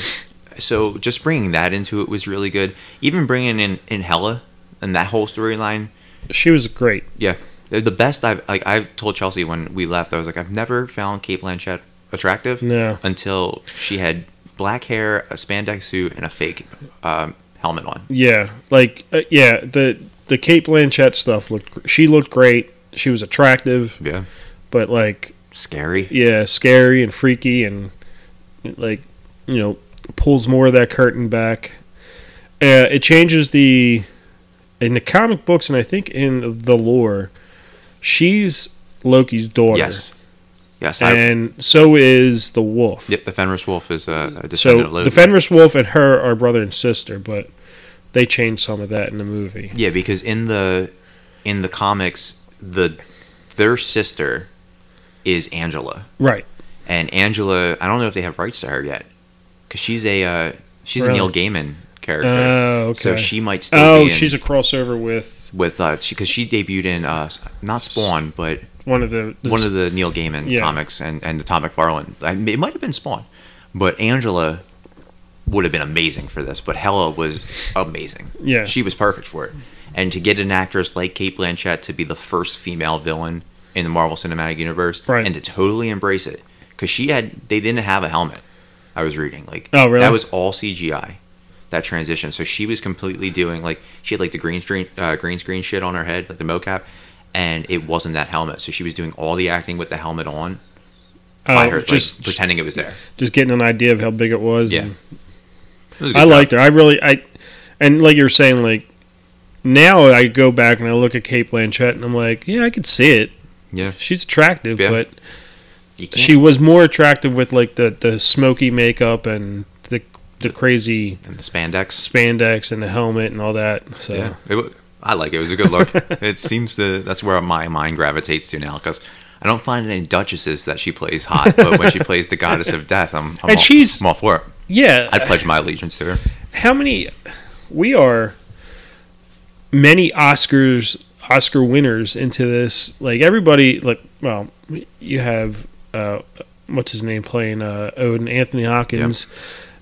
So just bringing that into it was really good. Even bringing in in Hela and that whole storyline.
She was great.
Yeah, they're the best I've like. I've told Chelsea when we left, I was like, I've never found Cate Blanchett attractive
No.
until she had black hair, a spandex suit, and a fake um, helmet on.
Yeah, like uh, yeah, the the Cate Blanchett stuff looked. She looked great. She was attractive,
Yeah,
but like
scary.
yeah, scary and freaky and like you know pulls more of that curtain back. Uh, it changes the in the comic books and I think in the lore, she's Loki's daughter.
Yes, yes. I,
and so is the wolf.
yep, the Fenris Wolf is a, a descendant
So
of Loki.
the Fenris wolf and her are brother and sister, but they changed some of that in the movie.
yeah, because in the in the comics, the their sister is Angela,
Right.
and Angela. I don't know if they have rights to her yet, because she's a uh, she's
Really?
a Neil Gaiman character.
Oh, okay.
So she might still
oh,
be in,
she's a crossover with
with uh because she, debuted in uh not Spawn but
one of the,
one of the Neil Gaiman
Yeah.
comics and and the Todd McFarlane. I, it might have been Spawn, but Angela would have been amazing for this. But Hela was amazing.
Yeah.
she was perfect for it. And to get an actress like Cate Blanchett to be the first female villain in the Marvel Cinematic Universe,
Right.
and to totally embrace it, because she had they didn't have a helmet. I was reading like
Oh, really?
that was all CGI. That transition, so she was completely doing like she had like the green screen uh, green screen shit on her head, like the mocap, and it wasn't that helmet. So she was doing all the acting with the helmet on by
oh,
her,
just
like pretending it was there.
just getting an idea of how big it was.
Yeah. It was
I
job.
liked her. I really I and like you were saying, like now I go back and I look at Cate Blanchett and I'm like, yeah, I could see it.
Yeah,
She's attractive,
Yeah.
but she was more attractive with like the the smoky makeup and the crazy
and the spandex.
spandex and the helmet and all that. So
Yeah, it, I like it. It was a good look. it seems to that's where my mind gravitates to now because I don't find any duchesses that she plays hot, but when she plays the goddess of death, I'm, I'm
And
all,
she's-
I'm all for it.
yeah,
I'd pledge my allegiance to her.
how many we are many oscars oscar winners into this like everybody like well you have uh what's his name playing uh odin anthony hawkins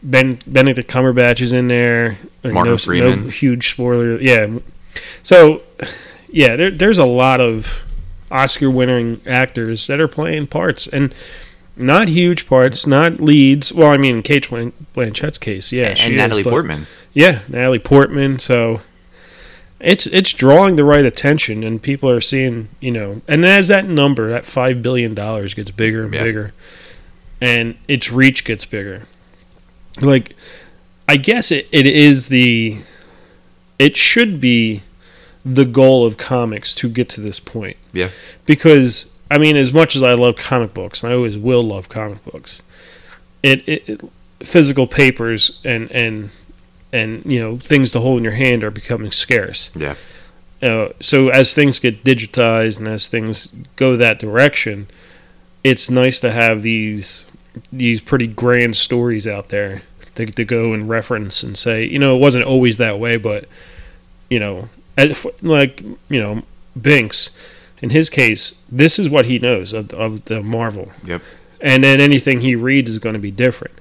ben benedict cumberbatch is in there Like,
Martin
no,
Freeman.
no huge spoiler yeah so yeah there, there's a lot of oscar winning actors that are playing parts and not huge parts, not leads. Well, I mean, in Cate Blanchett's case, yeah, she
and Natalie
but-
Portman.
yeah, Natalie Portman. So it's it's drawing the right attention, and people are seeing, you know, and as that number, that five billion dollars gets bigger and
Yeah.
bigger, and its reach gets bigger. Like, I guess it, it is the, it should be the goal of comics to get to this point.
Yeah.
Because I mean, as much as I love comic books, and I always will love comic books, it, it, it physical papers and and and you know things to hold in your hand are becoming scarce.
Yeah.
Uh, so as things get digitized and as things go that direction, it's nice to have these these pretty grand stories out there to, to go and reference and say, you know, it wasn't always that way, but you know, like you know, Binks, in his case, this is what he knows of, of the Marvel.
Yep.
And then anything he reads is going to be different.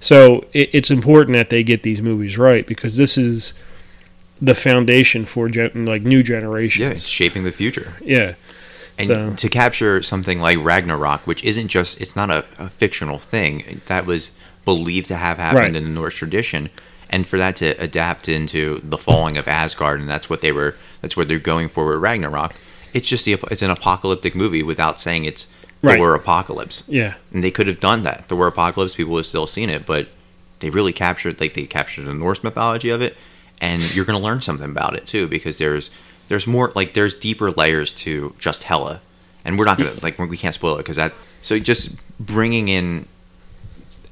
So it, it's important that they get these movies right because this is the foundation for gen, like new generations.
Yeah. It's shaping the future.
Yeah.
And
So-
to capture something like Ragnarok, which isn't just, it's not a, a fictional thing that was believed to have happened
Right.
in the Norse tradition. And for that to adapt into the falling of Asgard, and that's what they were, that's what they're going for with Ragnarok. It's just the, it's an apocalyptic movie without saying it's
Right.
Thor apocalypse.
Yeah.
And they could have done that. Thor apocalypse, people would have still seen it, but they really captured, like they captured the Norse mythology of it, and you're going to learn something about it too because there's there's more like there's deeper layers to just Hela, and we're not gonna like we can't spoil it because that. So just bringing in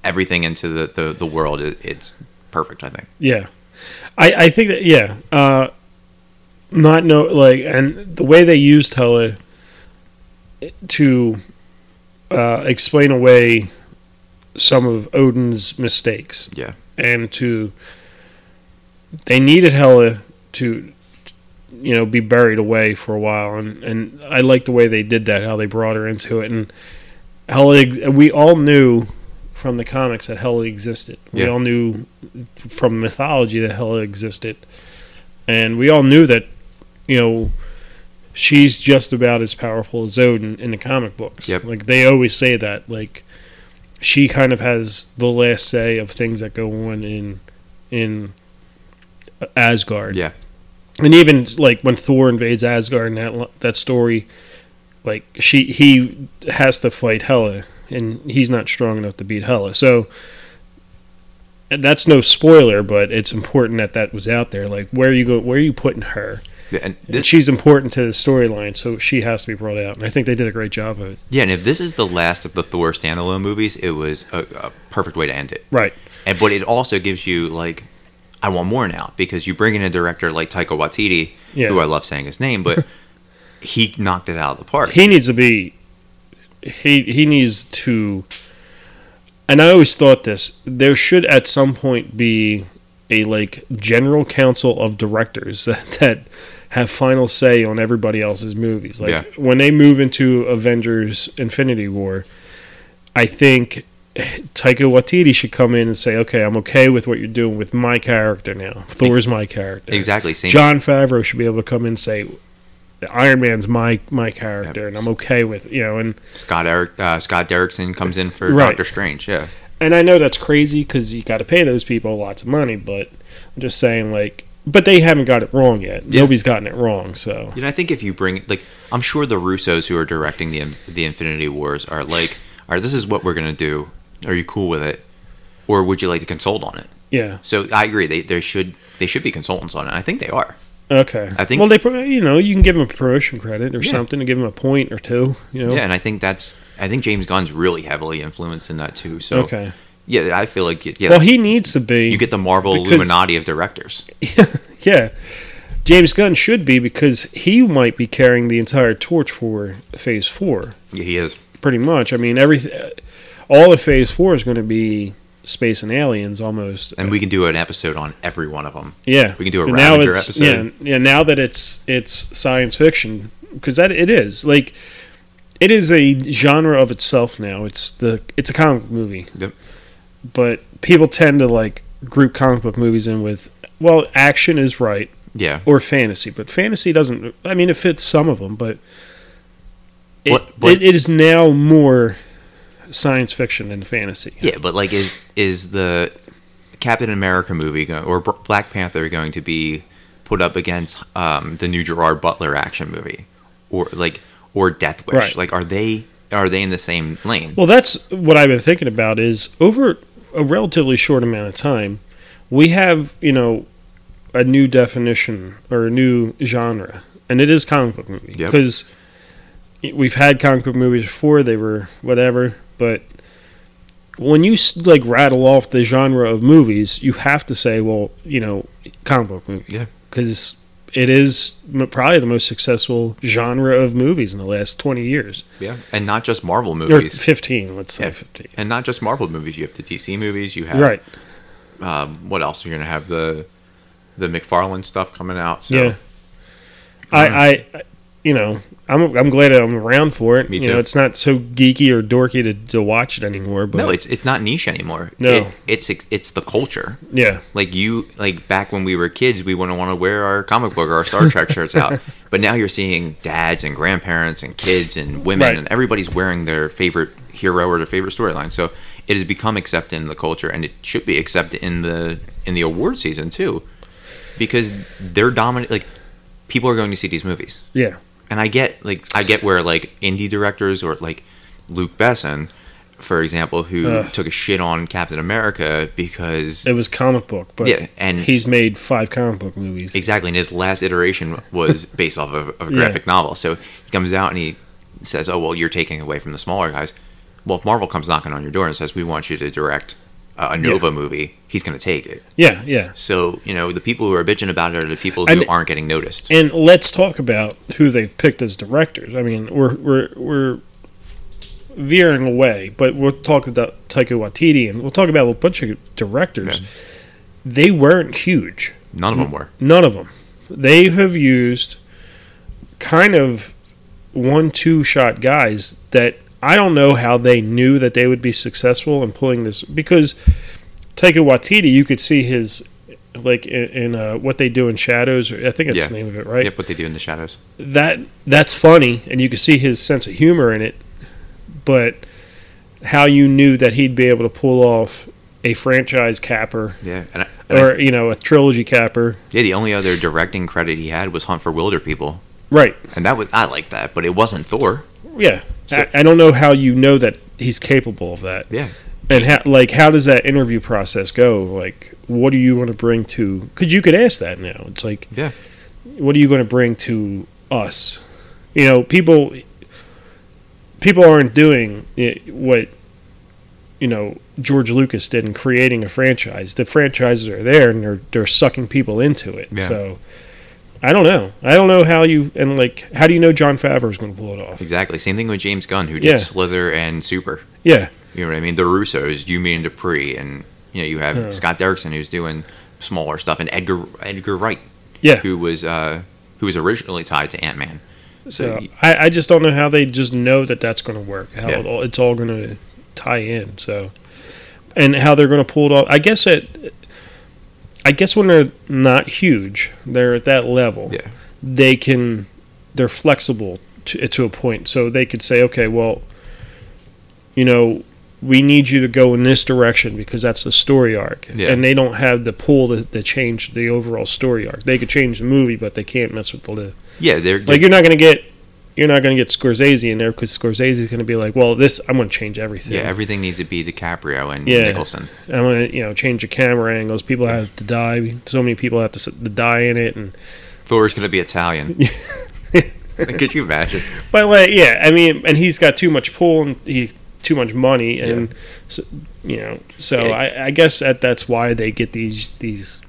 everything into the the, the world. It, it's perfect. I think.
Yeah, I I think that yeah. Uh, not no like and the way they used Hela to uh, explain away some of Odin's mistakes
Yeah.
and to they needed Hela to you know be buried away for a while and and I like the way they did that how they brought her into it and Hela ex- we all knew from the comics that Hela existed we
Yeah.
all knew from mythology that Hela existed and we all knew that you know she's just about as powerful as Odin in the comic books
Yep.
like they always say that like she kind of has the last say of things that go on in in Asgard.
Yeah.
And even like when Thor invades Asgard and that that story like she he has to fight Hela and he's not strong enough to beat Hela. So that's no spoiler, but it's important that that was out there. Like where you go, where are you putting her?
Yeah, And
And she's important to the storyline, so she has to be brought out. And I think they did a great job of it.
yeah, and if this is the last of the Thor standalone movies, it was a, a perfect way to end it.
Right.
And but it also gives you like, I want more now because you bring in a director like Taika Waititi,
Yeah.
who I love saying his name, but he knocked it out of the park.
he needs to be he he needs to and i always thought this there should at some point be a like general council of directors that, that have final say on everybody else's movies like
Yeah.
when they move into avengers infinity war i think Taika Waititi should come in and say, "Okay, I'm okay with what you're doing with my character now. Thor's my character.
exactly. Same.
Jon Favreau should be able to come in and say, Iron Man's my my character, and I'm okay with you know. And
Scott Eric, uh, Scott Derrickson comes in for
Right.
Doctor Strange. Yeah.
and I know that's crazy because you got to pay those people lots of money, but I'm just saying, like, but they haven't got it wrong yet.
Yeah.
Nobody's gotten it wrong, so
You know, I think if you bring like, I'm sure the Russos who are directing the the Infinity Wars are like, all right, this is what we're gonna do. Are you cool with it, or would you like to consult on it?
yeah,
So I agree. They there should they should be consultants on it. I think they are.
okay.
I think-
well, they pro- you know you can give them a promotion credit or
Yeah.
something to give them a point or two. You know,
Yeah, and I think that's I think James Gunn's really heavily influenced in that too. So
okay.
yeah, I feel like yeah,
Well, he needs to be.
you get the Marvel Illuminati of directors.
yeah. James Gunn should be because he might be carrying the entire torch for Phase Four.
Yeah, he is.
pretty much. I mean, everything, all of Phase Four is going to be space and aliens almost.
And we can do an episode on every one of them.
yeah,
we can do a
And now it's,
episode.
Yeah, yeah. Now that it's it's science fiction because that it is like it is a genre of itself now. It's the it's a comic movie,
Yep.
but people tend to like group comic book movies in with well, action is right
Yeah.
or fantasy, but fantasy doesn't. I mean, it fits some of them, but. It,
What-
it, it is now more science fiction and fantasy.
Yeah, but like, is is the Captain America movie go- or Black Panther going to be put up against um, the new Gerard Butler action movie, or like or Death Wish?
Right.
Like, are they are they in the same lane?
Well, that's what I've been thinking about. Is over a relatively short amount of time, we have you know a new definition or a new genre, and it is comic book movie
Yep.
because we've had comic book movies before. They were whatever, but when you like rattle off the genre of movies, you have to say, well, you know, comic book movie,
Yeah.
because it is probably the most successful genre of movies in the last twenty years
yeah, and not just Marvel
or
movies,
fifteen. Let's say
Yeah.
fifteen.
and not just Marvel movies. You have the DC movies. You have
Right.
Um, what else? You're gonna have the the McFarlane stuff coming out. So
yeah. I, I, I- you know, I'm I'm glad I'm around for it.
Me
You know,
too.
it's not so geeky or dorky to, to watch it anymore. But
no, it's it's not niche anymore.
No.
It, it's it's the culture.
yeah,
Like you, like back when we were kids, we wouldn't want to wear our comic book or our Star Trek shirts out. But now you're seeing dads and grandparents and kids and women,
Right.
and everybody's wearing their favorite hero or their favorite storyline. So it has become accepted in the culture, and it should be accepted in the in the award season too, because they're dominant. Like people are going to see these movies,
yeah,
and I get like I get where like indie directors or like Luc Besson, for example, who
Ugh.
took a shit on Captain America because
it was comic book. But
yeah, and
he's made five comic book movies.
Exactly, and his last iteration was based off of, of a
Yeah.
graphic novel. So he comes out and he says, "Oh well, you're taking away from the smaller guys." Well, if Marvel comes knocking on your door and says we want you to direct a Nova movie, he's going to take it.
Yeah, yeah.
So you know the people who are bitching about it are the people who
And-
aren't getting noticed.
And let's talk about who they've picked as directors. I mean, we're we're we're veering away, but we'll talk about Taika Waititi and we'll talk about a bunch of directors.
Yeah.
They weren't huge.
None of them were.
None of them. They have used kind of one two shot guys that I don't know how they knew that they would be successful in pulling this because Taika Waititi, you could see his like in, in uh, what they do in Shadows. I think that's
Yeah.
the name of it, right?
Yep, what they do in the shadows.
That that's funny, and you can see his sense of humor in it. But how you knew that he'd be able to pull off a franchise capper
Yeah, and, I, and I-
or you know a trilogy capper,
yeah, the only other directing credit he had was Hunt for Wilderpeople,
right?
and that was I like that, but it wasn't Thor.
Yeah,
So-
I, I don't know how you know that he's capable of that,
Yeah,
and how like how does that interview process go? Like, what do you want to bring to? Because you could ask that now. It's like,
Yeah.
what are you going to bring to us? You know, people people aren't doing what you know George Lucas did in creating a franchise. The franchises are there, and they're they're sucking people into it.
Yeah.
So. I don't know. I don't know how you and like how do you know Jon Favreau is going to pull it off?
exactly. Same thing with James Gunn, who did
Yeah.
Slither and Super.
Yeah,
You know what I mean? The Russos, You, Me and Dupree, and you know you have
Yeah.
Scott Derrickson who's doing smaller stuff, and Edgar Edgar Wright,
yeah.
who was uh, who was originally tied to Ant Man.
So I just don't know how they just know that that's going to work. How
Yeah.
it all, it's all going to tie in. So, and how they're going to pull it off. I guess it. I guess when they're not huge, they're at that level.
Yeah.
They can. They're flexible to to a point, so they could say, okay, well, you know, we need you to go in this direction because that's the story arc,
Yeah.
and they don't have the pull to, to change the overall story arc. They could change the movie, but they can't mess with the live.
Yeah, they're,
like you're not going to get you're not going to get Scorsese in there because Scorsese is going to be like, well, this I'm going to change everything.
yeah everything needs to be DiCaprio and
Yeah.
Nicholson.
I'm going to you know change the camera angles. People have to die. So many people have to, to die in it, and
Thor's gonna be Italian. Could you imagine?
but like yeah, I mean, and he's got too much pull and he too much money, and so, you know, so
Yeah.
I, I guess that that's why they get these these.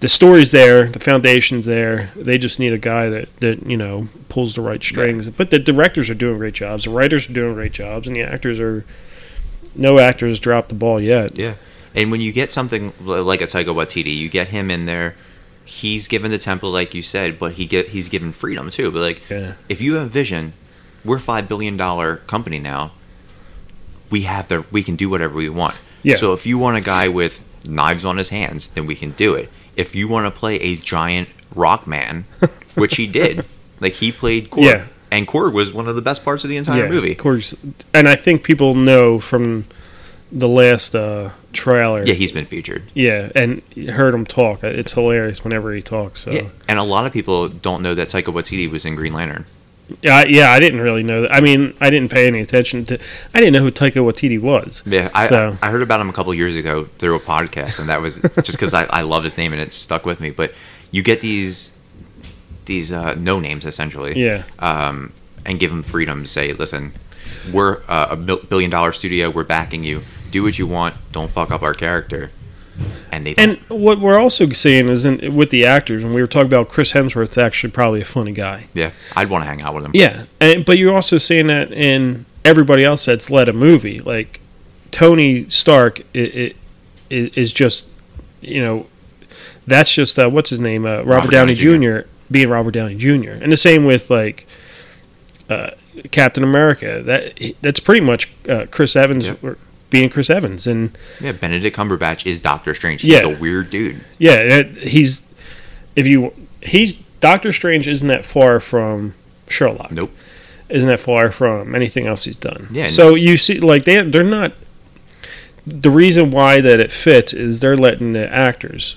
The story's there, the foundation's there. They just need a guy that, that you know pulls the right strings. But the directors are doing great jobs, the writers are doing great jobs, and the actors are. No actors dropped the ball yet.
Yeah, and when you get something like a Taika Waititi, you get him in there. He's given the template, like you said, but he get he's given freedom too. But like,
Yeah.
if you have vision, we're a five billion dollar company now. We have the we can do whatever we want.
Yeah.
So if you want a guy with knives on his hands, then we can do it. If you want to play a giant rock man, which he did, like he played Korg,
Yeah.
and Korg was one of the best parts of the entire movie.
Of course, and I think people know from the last uh, trailer.
Yeah, he's been featured.
yeah, and heard him talk. It's hilarious whenever he talks. So
Yeah,
yeah,
and a lot of people don't know that Taika Waititi was in Green Lantern.
Yeah, I, yeah, I didn't really know that. I mean, I didn't pay any attention to. I didn't know who Taika Waititi was.
Yeah, I,
So-
I heard about him a couple years ago through a podcast, and that was just because I, I love his name and it stuck with me. But you get these these uh, no names essentially,
Yeah,
um, and give them freedom to say, listen, we're uh, a billion dollar studio, we're backing you. Do what you want. Don't fuck up our character. And they
and what we're also seeing is in, with the actors, and we were talking about Chris Hemsworth, actually probably a funny guy.
yeah, I'd want to hang out with him.
Yeah, and, but you're also seeing that in everybody else that's led a movie. Like Tony Stark i i i is just, you know, that's just uh, what's his name, uh, Robert,
Robert
Downey,
Downey
Jr. being Robert Downey Jr. And the same with like uh, Captain America. That that's pretty much uh, Chris Evans
Yep.
or being Chris Evans, and
yeah. Benedict Cumberbatch is Doctor Strange. He's
Yeah.
a weird dude.
yeah, he's if you he's Doctor Strange isn't that far from Sherlock.
Nope.
isn't that far from anything else he's done.
Yeah,
So you see, like they they're not. The reason why that it fits is they're letting the actors,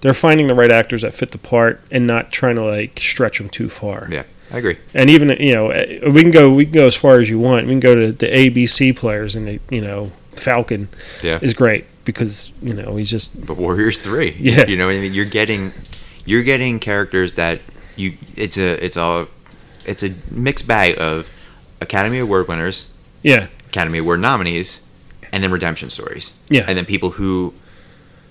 they're finding the right actors that fit the part and not trying to like stretch them too far.
Yeah, I agree.
And even you know we can go we can go as far as you want. We can go to the ABC players and the you know Falcon
Yeah.
is great because you know he's just
But Warriors Three.
Yeah.
You know what I mean? You're getting you're getting characters that you it's a it's a it's a mixed bag of Academy Award winners,
yeah
Academy Award nominees, and then redemption stories.
Yeah.
and then people who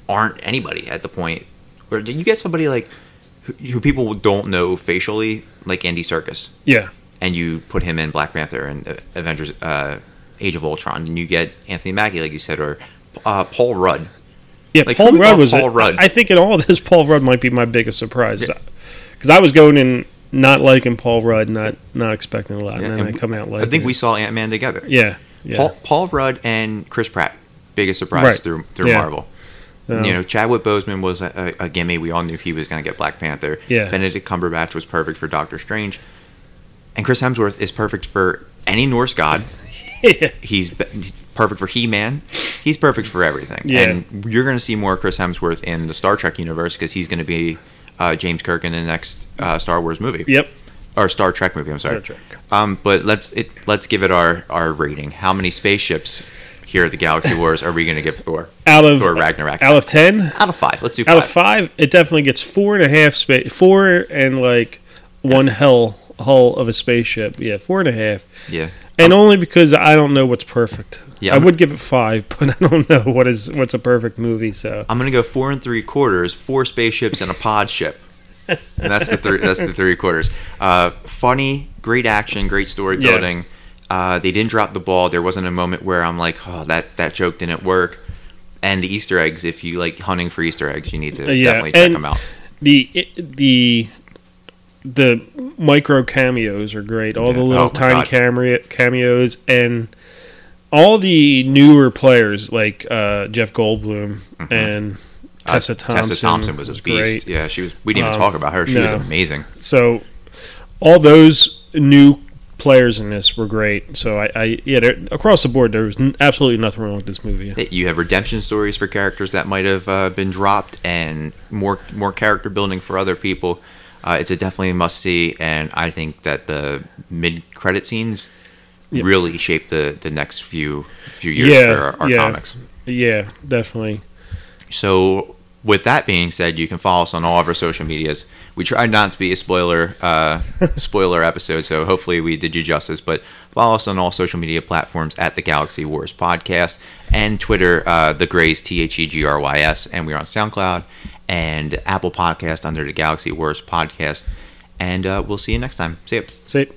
aren't anybody at the point where you get somebody like who, who people don't know facially, like Andy Serkis,
Yeah.
and you put him in Black Panther and uh, Avengers: uh, Age of Ultron, and you get Anthony Mackie, like you said, or uh, Paul Rudd.
Yeah,
Like,
Paul Rudd was.
Paul Rudd?
I think in all of this, Paul Rudd might be my biggest surprise
Yeah.
because I was going in not liking Paul Rudd, not not expecting a lot, and then
And
I come out like I
think we saw Ant Man together.
Yeah. Yeah.
Paul, Paul Rudd and Chris Pratt, biggest surprise
Right.
through through
Yeah.
Marvel.
Um,
you know, Chadwick Boseman was a, a, a gimme. We all knew he was going to get Black Panther.
Yeah.
Benedict Cumberbatch was perfect for Doctor Strange, and Chris Hemsworth is perfect for any Norse god.
Yeah.
He's, perfect for He Man. He's perfect for everything.
Yeah.
And you're going to see more Chris Hemsworth in the Star Trek universe because he's going to be uh, James Kirk in the next uh, Star Wars movie
Yep.
or Star Trek movie. I'm sorry.
Star Trek.
Um, but let's it let's give it our our rating. How many spaceships here at the Galaxy Wars are we going to give Thor?
Out of
Thor Ragnarok.
out of ten,
Out of five. Let's do
out
five.
of five, it definitely gets four and a half space, four and like one hull hull of a spaceship. Yeah, four and a half,
Yeah.
and only because I don't know what's perfect.
Yeah,
I
I'm-
would give it five, but I don't know what is what's a perfect movie. So
I'm going to go four and three quarters. Four spaceships and a pod ship. And that's the three. That's the three quarters. Uh, funny, great action, great story
Yeah.
building. Uh, they didn't drop the ball. There wasn't a moment where I'm like, oh, that that joke didn't work. And the Easter eggs. If you like hunting for Easter eggs, you need to
Uh, yeah,
definitely check them out.
the the the micro cameos are great. All the little
Oh
tiny
God.
cameo, cameos and all the newer players like uh, Jeff Goldblum and
Uh,
Tessa Thompson.
Tessa Thompson was a beast.
great.
Yeah, she was. We didn't even
Um,
talk about her. She was amazing.
So all those new players in this were great. So I, I yeah, there- across the board there was n- absolutely nothing wrong with this movie.
you have redemption stories for characters that might have uh, been dropped and more more character building for other people uh, it's a definitely must see and i think that the mid credit scenes
Yep.
really shape the the next few few years
Yeah,
for our, our
yeah.
comics
Yeah, definitely.
so with that being said you can follow us on all of our social medias we tried not to be a spoiler uh, spoiler episode so hopefully we did you justice but follow us on all social media platforms at the galaxy wars podcast and twitter uh, the grays t-h-e-g-r-y-s and we're on soundcloud and apple podcast under the galaxy wars podcast. And uh, we'll see you next time. See you
Say